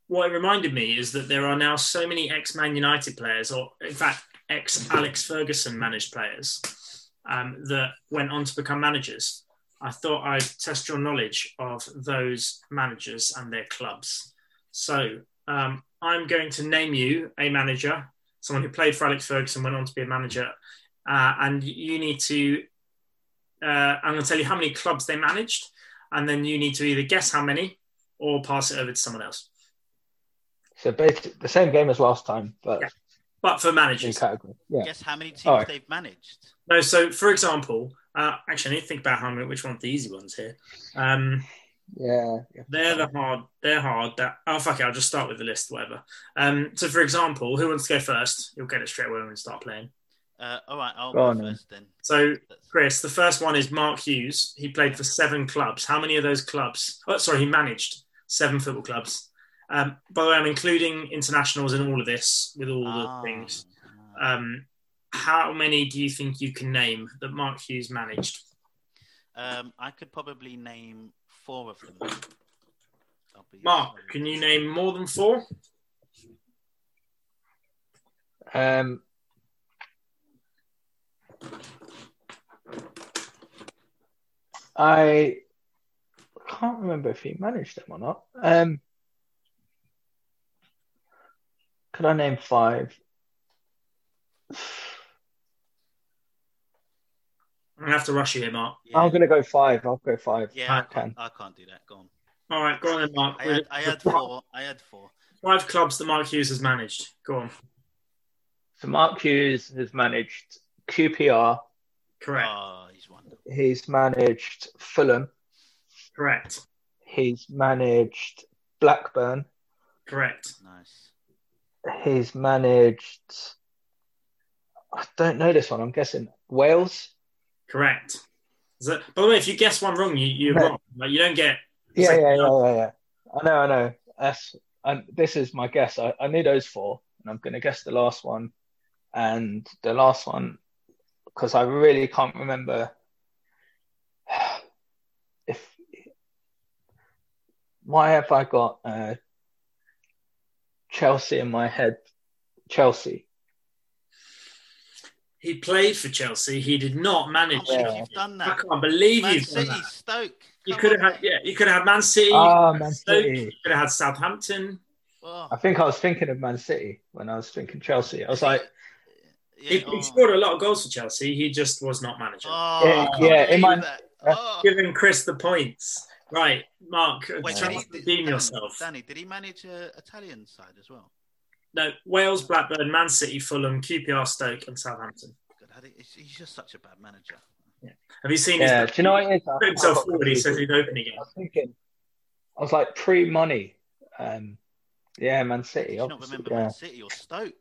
what it reminded me is that there are now so many ex-Man United players, or in fact, ex-Alex Ferguson managed players, um, that went on to become managers. I thought I'd test your knowledge of those managers and their clubs. So um, I'm going to name you a manager, someone who played for Alex Ferguson, went on to be a manager, uh, and you need to. Uh, I'm going to tell you how many clubs they managed, and then you need to either guess how many or pass it over to someone else. So basically the same game as last time, but Yeah. But for new managers, category. Yeah. Guess how many teams Alright. they've managed? no. So, for example, uh, actually, I need to think about how many, which one of the easy ones here. Um, Yeah. They're the hard. They're hard. That oh fuck it. I'll just start with the list. Whatever. Um. So for example, who wants to go first? You'll get it straight away when we start playing. Uh, all right, I'll Go go on then. first then. So Chris, the first one is Mark Hughes. He played for seven clubs. How many of those clubs? Oh, sorry, he managed seven football clubs. Um, by the way, I'm including internationals in all of this with all Ah, the things. ah. Um, how many do you think you can name that Mark Hughes managed? Um, I could probably name four of them. I'll Mark, can you name more than four? Um, I can't remember if he managed them or not. Um, could I name five? I'm gonna have to rush you here, Mark. Yeah, I'm gonna go five. I'll go five. yeah I, I can. can't, I can't do that. Go on. All right, go on then, Mark. I had, I had four. I had four. Five clubs that Mark Hughes has managed. Go on. So Mark Hughes has managed QPR. Correct. Oh, he's wonderful. He's managed Fulham. Correct. He's managed Blackburn. Correct. Nice. He's managed. I don't know this one. I'm guessing Wales. Correct. That, by the way, if you guess one wrong, you, you're No. wrong. Like, you don't get. Yeah, Second yeah, yeah, yeah, yeah. I know, I know. That's and this is my guess. I, I knew those four, and I'm going to guess the last one, and the last one because I really can't remember if. Why have I got uh, Chelsea in my head? Chelsea. He played for Chelsea. He did not manage. Oh, Yeah. you've done I can't believe Man you've done City, that. Stoke. You Come could have had, yeah, you could have had Man City. Ah, you could have Man Stoke, City. You could have had Southampton. Oh, I think I was thinking of Man City when I was thinking Chelsea. I was like, yeah, He, he oh. scored a lot of goals for Chelsea. He just was not manager. Oh, Yeah, yeah, in believe my- that. Uh, oh. Giving Chris the points. Right, Mark, Wait, try did he, to did, redeem Danny, yourself. Danny, did he manage a Italian side as well? No, Wales, Blackburn, Man City, Fulham, QPR, Stoke, and Southampton. God, he's- he's just such a bad manager. Have you seen yeah. his? Do you know what it is? I- Put I himself forward. He says confused. he'd open again. I was thinking, I was like pre-money. Um, yeah, Man City. Do you not obviously, remember yeah. Man City or Stoke?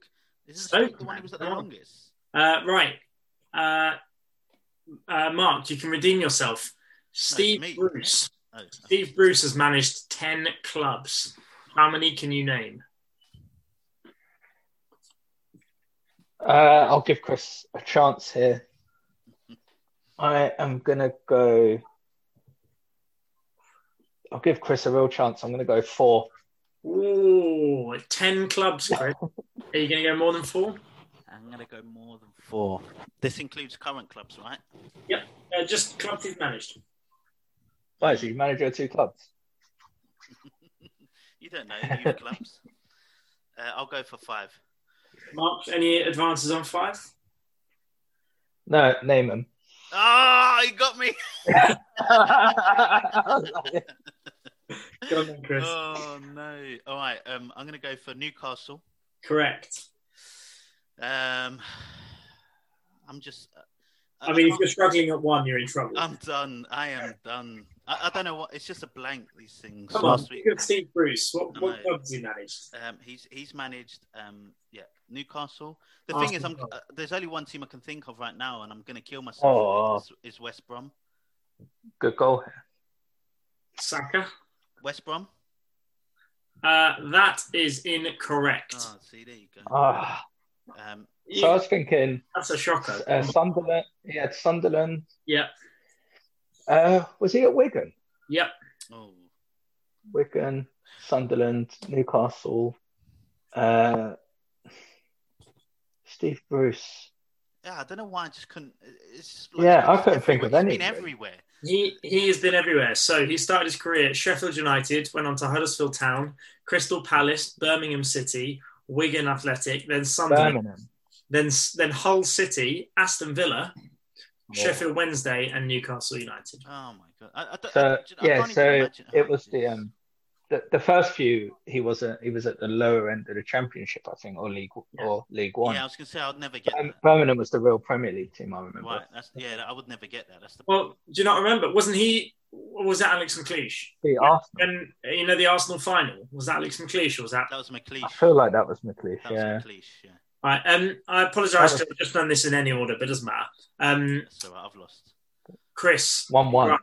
Isn't Stoke, Stoke, the one man, who was at the longest? Uh, right, uh, uh, Mark, you can redeem yourself. Steve me, Bruce. Oh, Steve Bruce has managed ten clubs. How many can you name? Uh, I'll give Chris a chance here. I am gonna go. I'll give Chris a real chance. I'm gonna go four. Ooh, 10 clubs, Chris. Are you going to go more than four? I'm going to go more than four. This includes current clubs, right? Uh, just clubs he's managed. Why is he manager of two clubs? You don't know youth clubs. Uh, I'll go for five. Mark, any advances on five? No, name them. Ah, he got me. Go on Chris. Oh no! All right, um, I'm going to go for Newcastle. Correct. Um, I'm just. uh, I mean, if you're struggling at one, you're in trouble. I'm done. I am done. I, I don't know what. It's just a blank. These things. Come on, Last week, Steve Bruce. What, what clubs he managed? um, he's he's managed. Um, yeah, Newcastle. The thing is, I'm, uh, there's only one team I can think of right now, and I'm going to kill myself. Oh. Is, is West Brom? Good goal. Saka. West Brom. Uh, that is incorrect. Oh, see, there you go. Ah, Um, You- so I was thinking that's a shocker. uh, Sunderland. He had Sunderland. Yeah. Uh, was he at Wigan? Yep. oh, Wigan, Sunderland, Newcastle. Uh, Steve Bruce. yeah. I don't know why I just couldn't. It's Yeah, I couldn't think of everywhere. any, He's been everywhere. He he has been everywhere. So he started his career at Sheffield United, went on to Huddersfield Town, Crystal Palace, Birmingham City, Wigan Athletic, then Sunderland, Birmingham. then then Hull City, Aston Villa. Sheffield Wednesday, and Newcastle United. Oh my god! I, I, don't- So I, I yeah, can't even so imagine it was the this. um the, the first few he wasn't. He was at the lower end of the championship, I think, or League or League One. Yeah, I was gonna say I'd never get Um, that. Birmingham was the real Premier League team. I remember. Right, that's yeah, I would never get that. That's the Well, do you not remember? Wasn't he? Was that Alex McLeish? The Arsenal. And you know the Arsenal final was that Alex McLeish or was that? that was McLeish. I feel like that was McLeish. that Yeah. was McLeish. Yeah, Right. Um, I apologise That to have just done this in any order, but it doesn't matter. Um, that's all right. I've lost. Chris, One one. Right.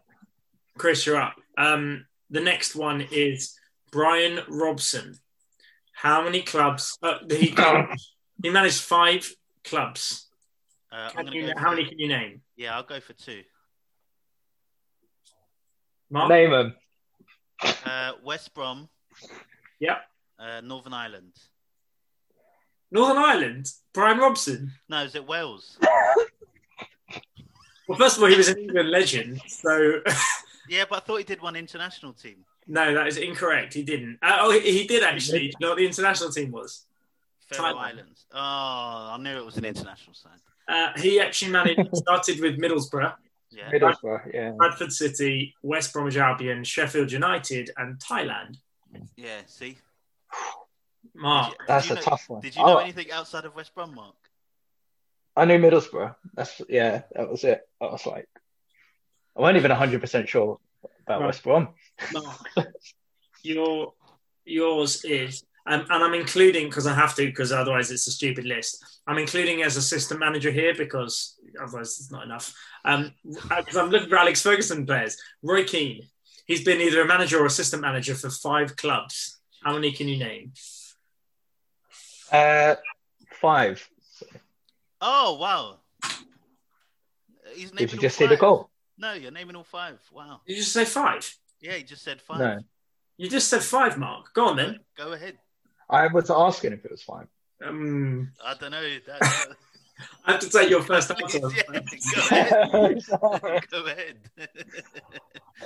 Chris, you're up. Um, the next one is Brian Robson. How many clubs? Uh, he he managed five clubs. Uh, Can you, how for- many can you name? Yeah, I'll go for two. Mark. Name them. Uh, West Brom. Yep. Uh, Northern Ireland. Northern Ireland. Brian Robson. No, is it Wales? Well, first of all, he was an England legend, so Yeah, but I thought he did one international team. No, that is incorrect. He didn't. Uh, oh, he, he did actually. Do you know what the international team was? Faroe Thailand. Islands. Oh, I knew it was an international side. Uh, he actually managed. Started with Middlesbrough, Yeah. Middlesbrough. Yeah. Bradford City, West Bromwich Albion, Sheffield United, and Thailand. Yeah. See. Mark. You- That's a know, tough one. Did you know Oh. anything outside of West Brom, Mark? I knew Middlesbrough. That's yeah. That was it. I was like, I wasn't even hundred percent sure about Right. West Brom. Mark, your yours is, um, and I'm including because I have to, because otherwise it's a stupid list. I'm including as assistant manager here because otherwise it's not enough. Um, because I'm looking for Alex Ferguson players. Roy Keane, he's been either a manager or assistant manager for five clubs. How many can you name? Uh, five. Oh wow. He's naming Did you all just see the goal? No, you're naming all five. Wow. Did you just say five? Yeah, he just said five. No, You just said five, Mark. Go on then. Go ahead. I was asking if it was five. Um, I don't know. That, I have to take your first answer. yeah, go ahead. go ahead.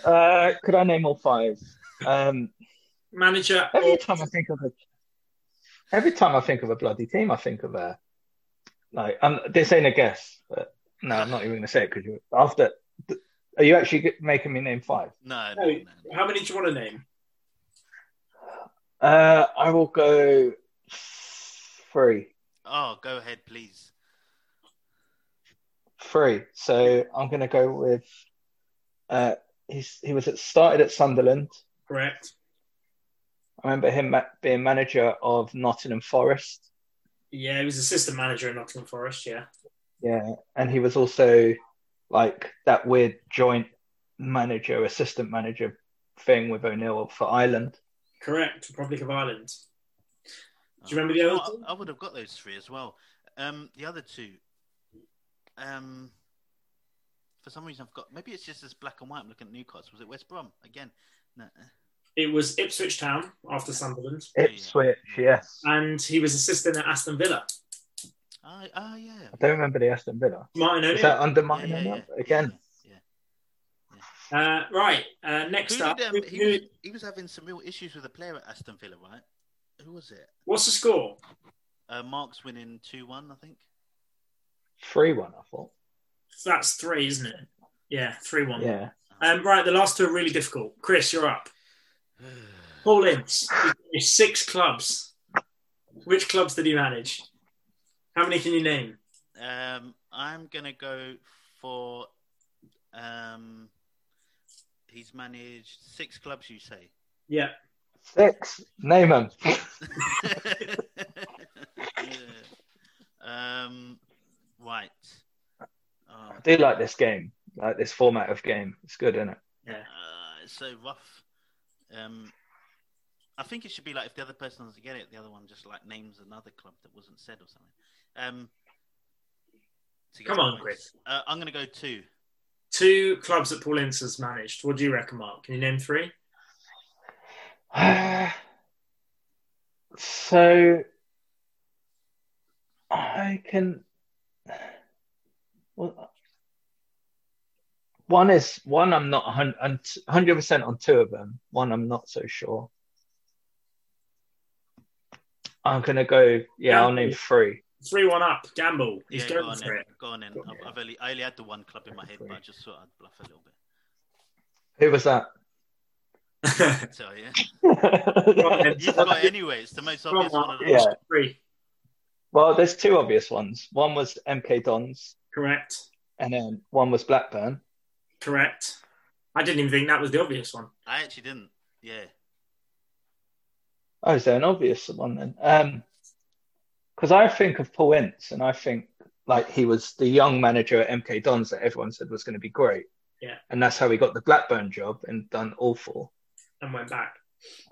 uh, could I name all five? Um, Manager every or time I think of a, every time I think of a bloody team, I think of a, like, um, this ain't a guess, but no, I'm not even gonna say it because after. Are you actually making me name five? no, no, No, no. how many do you want to name? Uh, I will go three. Oh, go ahead, please. Three. So I'm going to go with. Uh, he's he was at, started at Sunderland. Correct. I remember him ma- being manager of Nottingham Forest. Yeah, he was assistant manager at Nottingham Forest. Yeah. Yeah, and he was also like that weird joint manager, assistant manager thing with O'Neill for Ireland. Correct. Republic of Ireland. Do you Oh, remember the other what? I, I would have got those three as well. Um, the other two. Um, for some reason, I've got. Maybe it's just this black and white. I'm looking at Newcastle. Was it West Brom again? No. It was Ipswich Town after Sunderland, Ipswich, yes. and he was assistant at Aston Villa. Oh, oh yeah. I don't remember the Aston Villa. Martin Is that under Yeah, Martin yeah, O'Neill? yeah, again? Yeah. Uh, right. Uh, next Who up, did, um, who- he, was, he was having some real issues with a player at Aston Villa, right? Who was it? what's the score? Uh, Mark's winning two one, I think. Three one, I thought. That's three, isn't it? Yeah, three one. Yeah. Um, right. The last two are really difficult. Chris, you're up. Paul Ince. Six clubs. Which clubs did he manage? How many can you name? Um, I'm gonna go for. Um, he's managed six clubs. You say? Yeah. Six. Name them. Yeah. Um, right. Oh, I do like this game, like this format of game. It's good, isn't it? Yeah. uh, it's so rough. Um, I think it should be like if the other person doesn't get it, the other one just like names another club that wasn't said or something. Um, to Come on, points. Chris. Uh, I'm gonna go two. Two clubs that Paul Ince has managed. What do you reckon, Mark? Can you name three? so I can. Well, one is one. I'm not hundred percent on two of them. One I'm not so sure. I'm gonna go. Yeah, I'll name three. Three one up. Gamble. He's yeah, going go on for then. it. Go on then. I've, I've only I only had the one club in my head, but I just thought I'd bluff a little bit. Who was that? I tell you. You've got it anyway. It's the most obvious on, one of. Yeah. Three. well, there's two obvious ones. One was MK Dons, Correct. and then one was Blackburn. Correct. I didn't even think that was the obvious one. I actually didn't. Yeah. Oh, is there an obvious one then? Um, because I think of Paul Ince, and I think like he was the young manager at MK Dons that everyone said was going to be great. Yeah. And that's how he got the Blackburn job and done awful. And went back.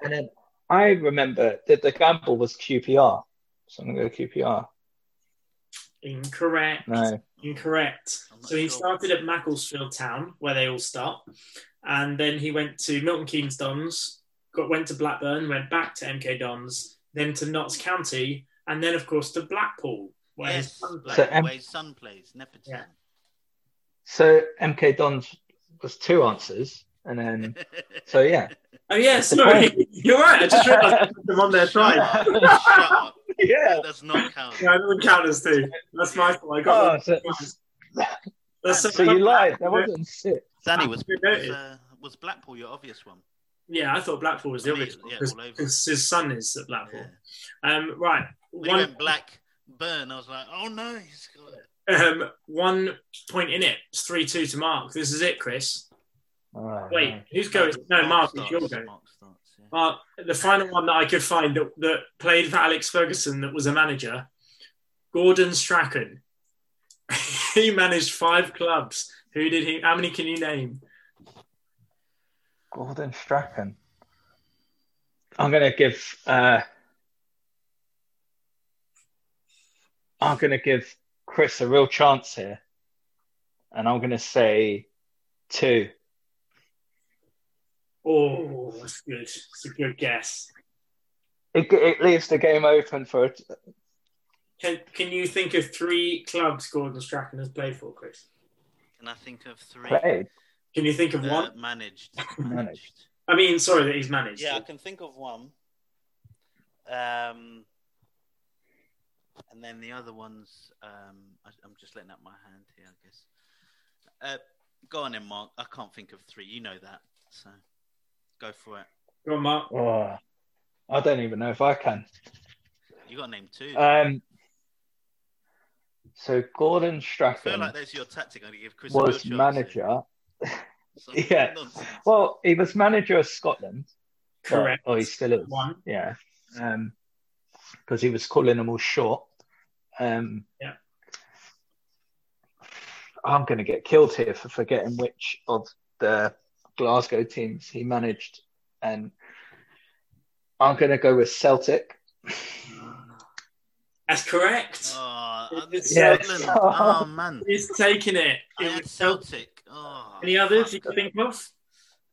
And then I remember that the gamble was QPR. So I'm going to go QPR. Incorrect. No. Incorrect. So he sure. started at Macclesfield Town, where they all start, and then he went to Milton Keynes Dons, got went to Blackburn, went back to MK Dons, then to Notts County, and then of course to Blackpool, where his son Black. So, um, where his son plays, nepotism. So MK Dons was two answers. And then, so yeah. Oh yeah, sorry, you're right. I just realised I'm on their Shut side. Shut up. Yeah. That does not count. Yeah, I don't count as two. That's my fault. I got Oh, so, That's so you lied. That wasn't six. Danny, was, was, uh, was Blackpool your obvious one? Yeah, I thought Blackpool was the I mean, obvious yeah, because all his son is at Blackpool. Yeah. Um, right, When he one went black burn, I was like, oh no, he's got it. um, one point in it. It's three two to Mark. This is it, Chris. All right, Wait, right. who's going? No, Mark, it's starts, your go. Mark starts, yeah. Mark, the final one that I could find that, that played for Alex Ferguson that was a manager, Gordon Strachan. he managed five clubs. Who did he? How many can you name? Gordon Strachan. I'm going to give. Uh, I'm going to give Chris a real chance here, and I'm going to say two. Oh, that's good. It's a good guess. It, it leaves the game open for it. Can Can you think of three clubs Gordon Strachan has played for, Chris? Can I think of three? Played. Can you think of Uh, one? managed. Managed. I mean, sorry that he's managed. Yeah, I can think of one. Um, and then the other ones, um, I, I'm just letting out my hand here, I guess. Uh, go on in, Mark. I can't think of three. You know that, so go for it. Go on, Mark. Oh, I don't even know if I can. You got to name two. Um, so Gordon I feel like that's your tactic. I'm gonna give Chris a was chance manager. Here. Yeah. nonsense. Well, he was manager of Scotland. Correct. Oh, he still is. One. Yeah. Um, because he was calling them all short. Um, Yeah. I'm going to get killed here for forgetting which of the Glasgow teams he managed, and I'm going to go with Celtic. That's correct. Oh, Yes. Scotland. Oh man, He's taking it. I It was Celtic. Oh, Any others you can think of?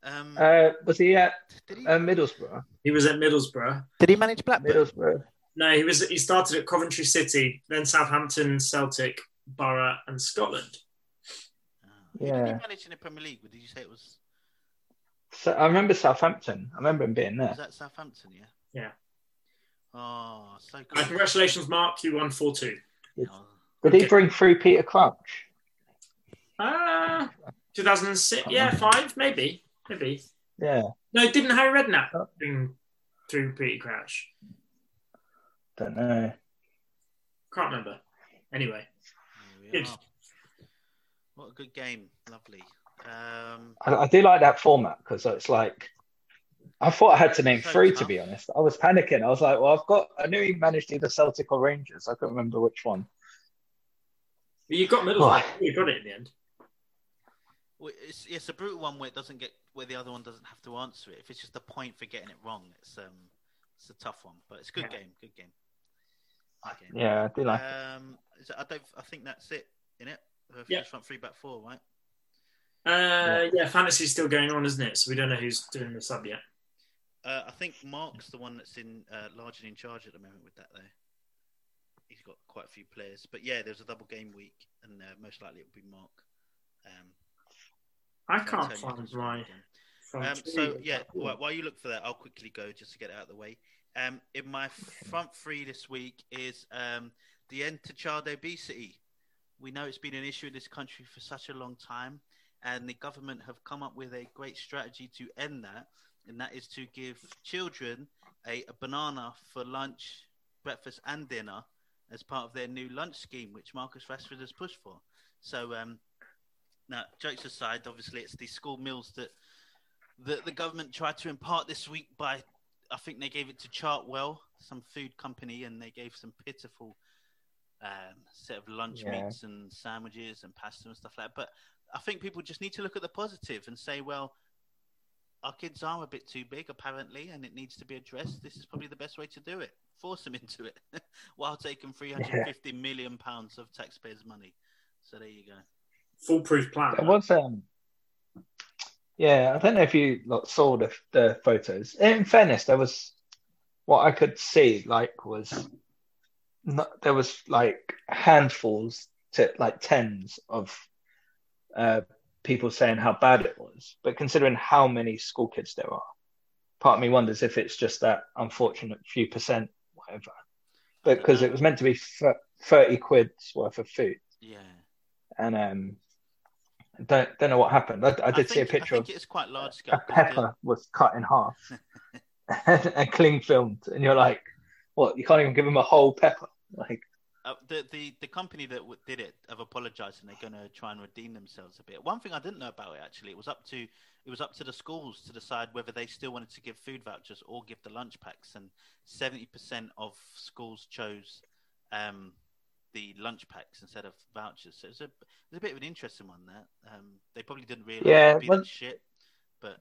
Um, Uh, was he at he? uh, Middlesbrough? He was at Middlesbrough. did he manage Blackburn? Middlesbrough. No, he was. He started at Coventry City, then Southampton, Celtic, Borough, and Scotland. Oh. Who Did Yeah. he manage in the Premier League? Did you say it was? So I remember Southampton. I remember him being there. Was that Southampton? Yeah. Yeah. Oh, so Uh, congratulations, Mark. You won four two. Oh, Did he bring through Peter Crouch? Uh, 2006. Yeah, five, maybe, maybe. Yeah, No, didn't Harry Redknapp Oh. bring through Peter Crouch? don't know. Can't remember. Anyway, Good. are. What a good game. Lovely. Um, I, I do like that format because it's like I thought I had to name So three to be honest. I was panicking. I was like, well, I've got. I knew he managed either Celtic or Rangers. I couldn't remember which one. But you got Middlesbrough. You got it in the end. Well, it's it's a brutal one where it doesn't get where the other one doesn't have to answer it. If it's just a point for getting it wrong, it's um it's a tough one. But it's a good Yeah. game. Good game. Good game. Yeah, I do like. Um, is it, I don't. I think that's it. In it. Uh, Yeah. Front three, back four, right? Uh, yeah, fantasy's still going on, isn't it? So we don't know who's doing the sub yet. Uh, I think Mark's the one that's in uh, largely in charge at the moment with that, though. He's got quite a few players, but yeah, there's a double game week, and uh, most likely it will be Mark. Um, I can't find around Um, so yeah, while, while you look for that, I'll quickly go just to get it out of the way. Um, in my front three this week is um, the end to child obesity. We know it's been an issue in this country for such a long time, and the government have come up with a great strategy to end that and that is to give children a, a banana for lunch, breakfast, and dinner as part of their new lunch scheme, which Marcus Rashford has pushed for. So, um, now, jokes aside, obviously, it's the school meals that the, the government tried to impart this week by, I think they gave it to Chartwell, some food company, and they gave some pitiful um, set of lunch Yeah. meats and sandwiches and pasta and stuff like that. But I think people just need to look at the positive and say, well, our kids are a bit too big, apparently, and it needs to be addressed. This is probably the best way to do it. Force them into it while taking 350 million pounds of taxpayers' money. So there you go. Foolproof plan. There was um, yeah. I don't know if you lot saw the the photos. In fairness, there was what I could see like was not, there was like handfuls to like tens of uh, people saying how bad it was. But considering how many school kids there are, part of me wonders if it's just that unfortunate few percent, whatever. But because it was meant to be thirty quid's worth of food, Yeah. and um, don't don't know what happened. I, I did see a picture I of it's quite large a scale. the- pepper was cut in half and cling filmed, and you're like, what? You can't even give him a whole pepper. Like, Uh, the, the the company that did it have apologized and they're going to try and redeem themselves a bit. One thing I didn't know about it actually, it was up to it was up to the schools to decide whether they still wanted to give food vouchers or give the lunch packs, and seventy percent of schools chose um, the lunch packs instead of vouchers. So it's a it's a bit of an interesting one there. Um, they probably didn't realize Yeah, it would be well- that shit, but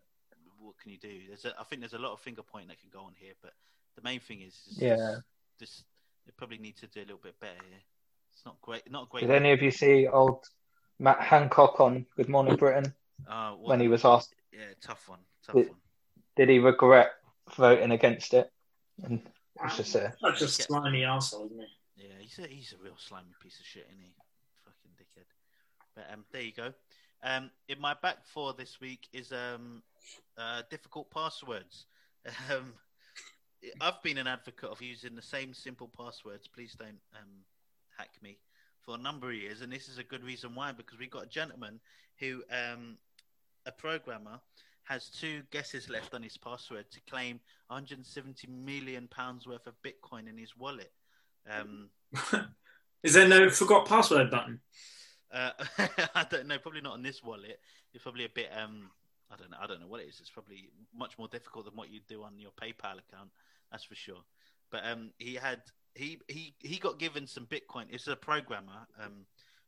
what can you do? There's a, I think there's a lot of finger pointing that can go on here, but the main thing is, is Yeah. just, this they probably need to do a little bit better here. It's not great. Not great. did any of you see old Matt Hancock on Good Morning Britain uh, what- when he was asked, Yeah, tough one. Tough Did- one. did he regret voting against it? And it's just a Such a slimy arsehole, isn't he? Yeah, he's a he's a real slimy piece of shit, isn't he? Fucking dickhead. But um, there you go. Um, in my back four this week is um, uh, difficult passwords. Um, I've been an advocate of using the same simple passwords. Please don't um, hack me for a number of years, and this is a good reason why. Because we've got a gentleman who, um, a programmer, has two guesses left on his password to claim 170 million pounds worth of Bitcoin in his wallet. Um, Is there no forgot password button? uh, I don't know. Probably not on this wallet. It's probably a bit. Um, I don't know. I don't know what it is. It's probably much more difficult than what you do on your PayPal account. That's for sure. But um, he had he he he got given some Bitcoin. It's a programmer um,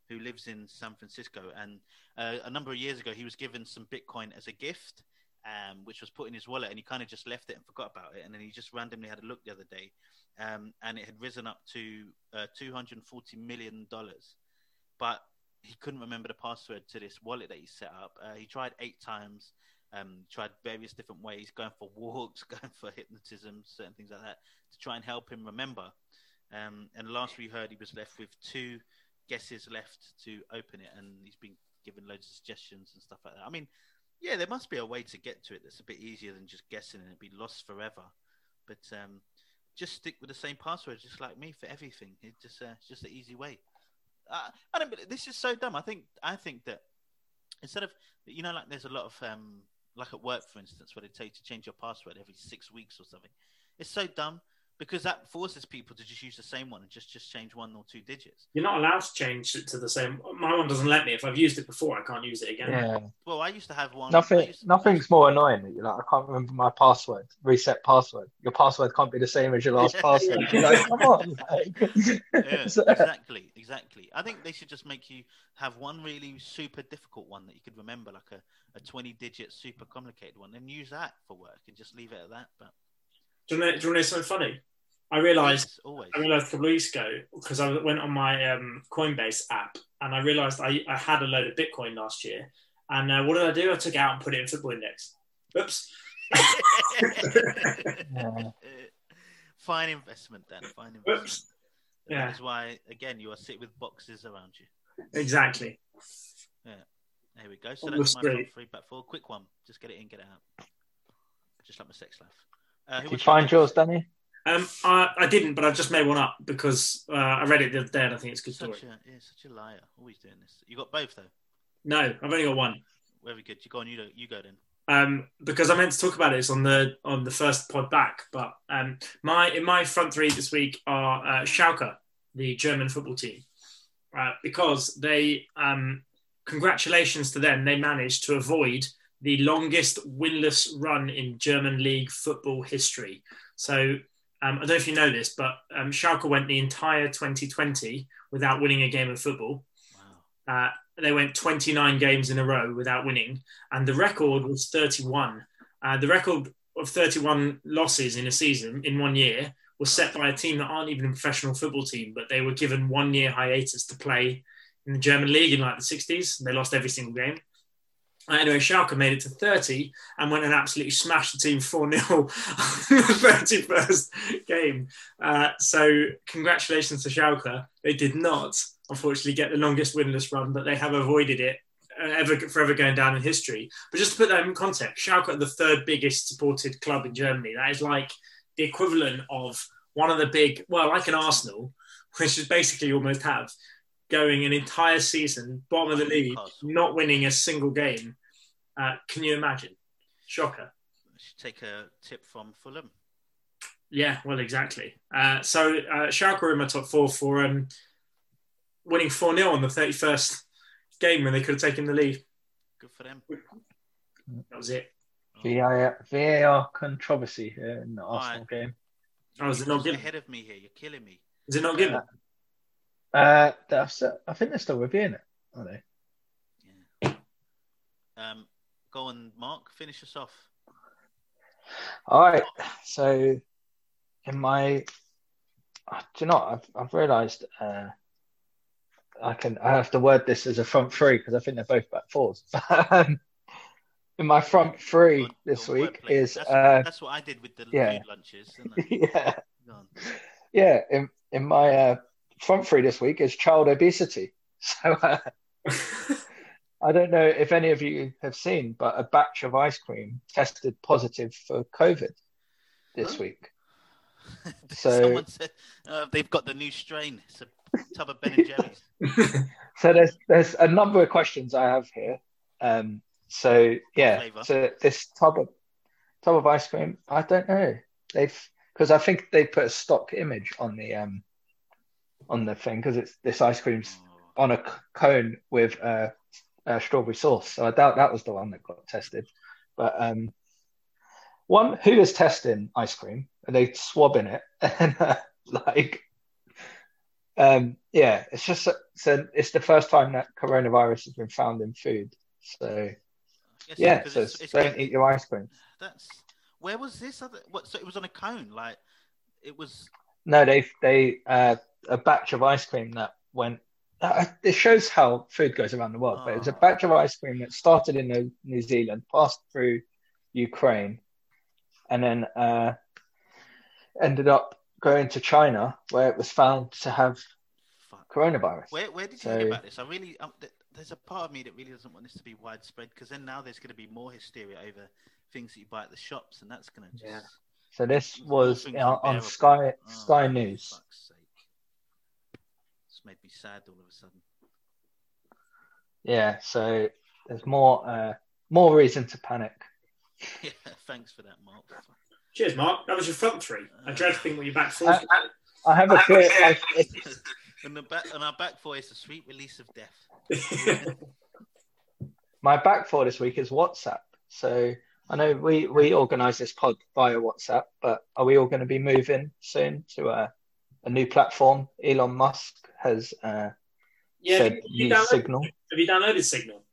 who lives in San Francisco, and uh, a number of years ago, he was given some Bitcoin as a gift, um, which was put in his wallet, and he kind of just left it and forgot about it. And then he just randomly had a look the other day, um, and it had risen up to uh, two hundred and forty million dollars. But he couldn't remember the password to this wallet that he set up. Uh, he tried eight times, um, tried various different ways, going for walks, going for hypnotism, certain things like that, to try and help him remember. Um, and last we heard, he was left with two guesses left to open it, and he's been given loads of suggestions and stuff like that. I mean, yeah, there must be a way to get to it that's a bit easier than just guessing and it'd be lost forever. But um, just stick with the same password, just like me for everything. It's just uh, it's just an easy way. Uh, I don't. This is so dumb. I think. I think that instead of you know, like there's a lot of um, like at work, for instance, where they tell you to change your password every six weeks or something. It's so dumb because that forces people to just use the same one and just just change one or two digits. You're not allowed to change it to the same. My one doesn't let me. If I've used it before, I can't use it again. yeah, Well, I used to have one. Nothing. to- Nothing's more annoying. You're like, I can't remember my password. Reset password. Your password can't be the same as your last password. You're like, come on. Like, yeah, exactly, exactly. I think they should just make you have one really super difficult one that you could remember, like a, a 20 digit super complicated one, and use that for work and just leave it at that. But Do you want to do you want to know something funny? I realised always. I realised a couple of weeks ago because I went on my um, Coinbase app and I realised I, I had a load of Bitcoin last year. And uh, what did I do? I took it out and put it in Football Index. Oops. Yeah. Fine investment, then. Fine investment. Oops. Yeah. That is why, again, you are sit with boxes around you. Exactly. Yeah. There we go. So On that's my front three back four. Quick one. Just get it in, get it out. Just like my sex life. Uh, who Did you find go yours. Danny? Um, I, I didn't, but I've just made one up because uh, I read it the other day and I think it's a good story. Such a, yeah, such a liar. Always doing this. You got both though. No, I've only got one. Very good. You go on. You, you go then. um, because I meant to talk about this on the on the first pod back. But um, my in my front three this week are uh, Schalke, the German football team, uh, because they um, congratulations to them, they managed to avoid the longest winless run in German league football history. So um, I don't know if you know this, but um, Schalke went the entire 2020 without winning a game of football. Wow. Uh, they went 29 games in a row without winning, and the record was 31. Uh, the record of 31 losses in a season in one year was set by a team that aren't even a professional football team, but they were given one year hiatus to play in the German league in like the 60s. And they lost every single game. Anyway, Schalke made it to 30 and went and absolutely smashed the team 4 0 on the 31st game. Uh, so, congratulations to Schalke. They did not, unfortunately, get the longest winless run, but they have avoided it uh, ever forever going down in history. But just to put that in context, Schalke are the third biggest supported club in Germany. That is like the equivalent of one of the big, well, like an Arsenal, which is basically almost have going an entire season, bottom of the league, not winning a single game. Uh, can you imagine? Shocker. Should Take a tip from Fulham. Yeah, well, exactly. Uh, so uh, Schalke were in my top four for um, winning 4 0 on the 31st game when they could have taken the lead. Good for them. That was it. VAR, VAR controversy here in the Arsenal right. game. Oh, is it not given? ahead of me here. You're killing me. Is it not given? Uh, I think they're still reviewing it, are they? Yeah. Um, go on, Mark. Finish us off. All right. So, in my, uh, do you know? I've I've realised uh, I can I have to word this as a front three because I think they're both back fours. Um, in my front three this week is that's, uh, that's, what I did with the yeah. lunches. yeah. Yeah. In in my uh, front three this week is child obesity. So uh, I don't know if any of you have seen, but a batch of ice cream tested positive for COVID this week. So someone said uh, they've got the new strain. It's a tub of Ben and Jerry's. so there's there's a number of questions I have here. Um, so yeah, so this tub of tub of ice cream, I don't know. They've because I think they put a stock image on the um on the thing because it's this ice cream's on a cone with uh, uh, strawberry sauce. So I doubt that was the one that got tested. But um, one who is testing ice cream? Are they swabbing it? and uh, like, um, yeah, it's just so it's the first time that coronavirus has been found in food. So yeah, so it's, it's, don't eat your ice cream. That's where was this? Other, what? So it was on a cone, like it was. No, they they uh, a batch of ice cream that went. Uh, it shows how food goes around the world, oh. but it was a batch of ice cream that started in New Zealand, passed through Ukraine, and then uh, ended up going to China, where it was found to have Fuck. coronavirus. Where, where did you so, hear about this? I really, um, th- there's a part of me that really doesn't want this to be widespread because then now there's going to be more hysteria over things that you buy at the shops, and that's going to just. Yeah. So this was on Sky oh, Sky News made me sad all of a sudden. Yeah, so there's more uh, more reason to panic. yeah, thanks for that, Mark. Cheers, Mark. That was your front three. I dread to think what your back four. I, I, have a fear. and the back and our back four is a sweet release of death. My back four this week is WhatsApp. So I know we we organise this pod via WhatsApp, but are we all going to be moving soon to a a new platform? Elon Musk has uh, yeah, said you, you Signal. Have you downloaded Signal?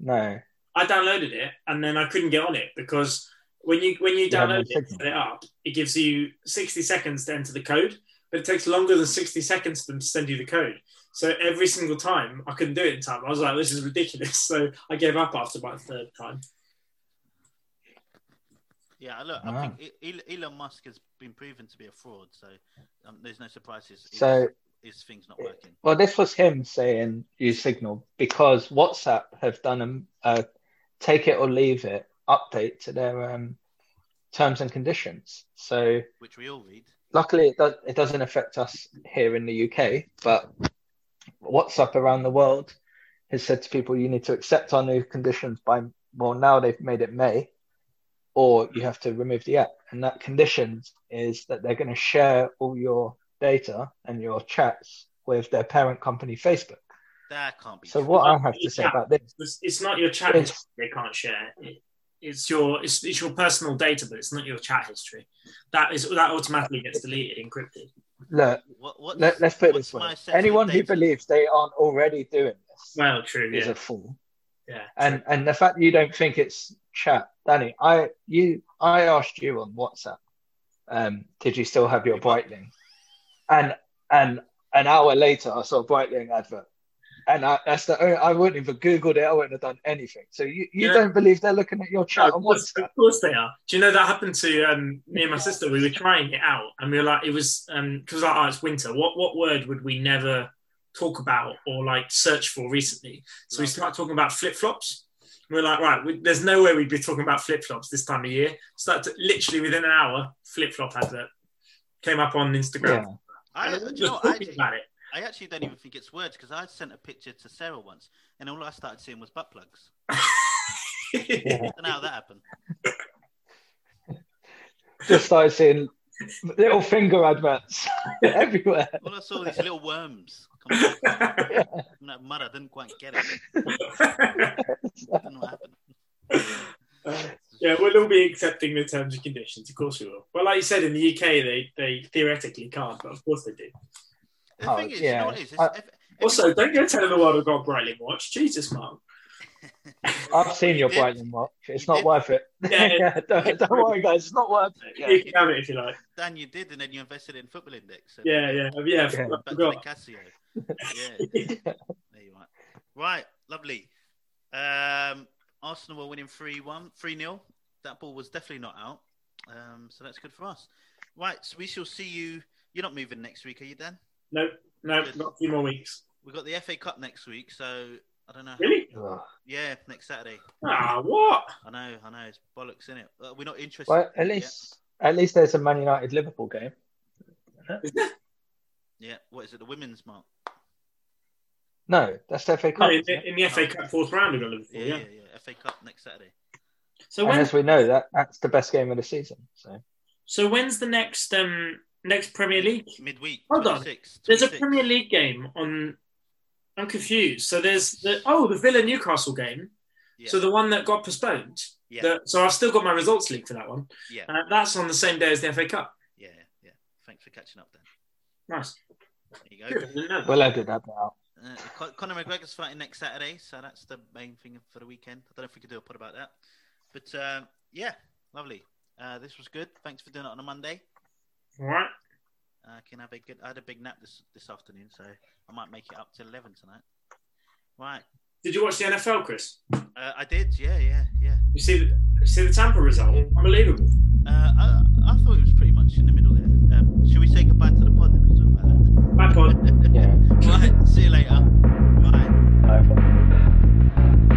No. I downloaded it and then I couldn't get on it because when you when you download it, set it up, it gives you 60 seconds to enter the code, but it takes longer than 60 seconds for them to send you the code. So every single time I couldn't do it in time. I was like, this is ridiculous. So I gave up after about the third time. Yeah, look, I think Elon Musk has been proven to be a fraud, so um, there's no surprises. So his thing's not working. Well, this was him saying use Signal because WhatsApp have done a take it or leave it update to their um, terms and conditions. So which we all read. Luckily, it, does, it doesn't affect us here in the UK, but WhatsApp around the world has said to people, you need to accept our new conditions by well, now they've made it May, or you have to remove the app. And that conditions is that they're going to share all your data and your chats with their parent company, Facebook. That can't be. So true. what I have to say about this, It's, it's not your chat history they can't share. It, it's your it's, it's your personal data, but it's not your chat history. That is that automatically gets deleted, encrypted. look, What, what's, let, us put it this way: my sensitive anyone who believes they aren't already doing this Well, true. is Yeah, a fool. Yeah. And and the fact you don't think it's chat, Danny, I you I asked you on WhatsApp, um, did you still have your Breitling? And and an hour later, I saw a Breitling advert, and I, that's the only, I wouldn't even googled it. I wouldn't have done anything. So you, you Yeah. don't believe they're looking at your No, chat of, on course, WhatsApp? of course they are. Do you know that happened to um, me and my sister? We were trying it out, and we were like, it was because like, oh, it's winter. What what word would we never talk about or like search for recently? So we start talking about flip flops. We're like, right, we, there's no way we'd be talking about flip flops this time of year. Started to, literally within an hour, flip flop advert came up on Instagram. Yeah. I, And do we you know, I, actually, about it. I actually don't even think it's words because I sent a picture to Sarah once, and all I started seeing was butt plugs. Yeah. I how that happened. Just started seeing little finger adverts everywhere. All I saw were these little worms. Come on, from that mud. I didn't quite get it. I don't what happened. yeah, we'll all be accepting the terms and conditions. Of course we will. Well, like you said, in the UK, they, they theoretically can't, but of course they do. The Oh, thing is, you know what it is? Oh, it's, I- if, Also, don't go telling the world I've got Breitling watch. Jesus, Mark. I've seen your You did. Breitling watch. It's not did. worth it. Yeah. Yeah, don't, don't worry, guys. It's not worth it. Yeah. You can have it if you like. Dan, you did, and then you invested in Football Index. So Yeah, yeah, yeah. Yeah. I Back to the forgot. Casio. Yeah, there you are. Right, lovely. Um, Arsenal were winning 3 1, 3 0. That ball was definitely not out. Um, so that's good for us. Right, so we shall see you. You're not moving next week, are you, Dan? Nope, nope, not a few more weeks. We've got the FA Cup next week, so I don't know. Really? Yeah, next Saturday. Ah, what? I know, I know. It's bollocks, in it? Uh, we're not interested. Well, at in it least at least there's a Man United Liverpool game. Yeah, what is it? The women's mark? No, that's the FA Cup. No, in, the- in the FA Cup fourth round, we've got Liverpool. Yeah, Yeah. yeah, yeah. FA Cup next Saturday. So and as we know, that that's the best game of the season. So So when's the next um next Premier League? Midweek. Hold on. 26, There's a Premier League game on. I'm confused. So there's the oh the Villa Newcastle game. Yeah. So the one that got postponed. Yeah. The- so I've still got my results league for that one. yeah, Uh, that's on the same day as the FA Cup. yeah, yeah. Thanks for catching up, Dan. Nice. There you Good. go. I didn't that. we'll edit that out. Uh, Conor McGregor's fighting next Saturday, so that's the main thing for the weekend. I don't know if we could do a pod about that, but um, yeah, lovely. Uh, this was good. Thanks for doing it on a Monday. All right. Uh, can have a good. I had a big nap this this afternoon, so I might make it up to eleven tonight. Right. Did you watch the NFL, Chris? Uh, I did. Yeah, yeah, yeah. You see the see the Tampa result? Unbelievable. Uh, I, I thought it was much in the middle there. Um, should we say goodbye to the pod then? We can talk about that. Bye, pod. yeah. right, see you later. Bye. Bye.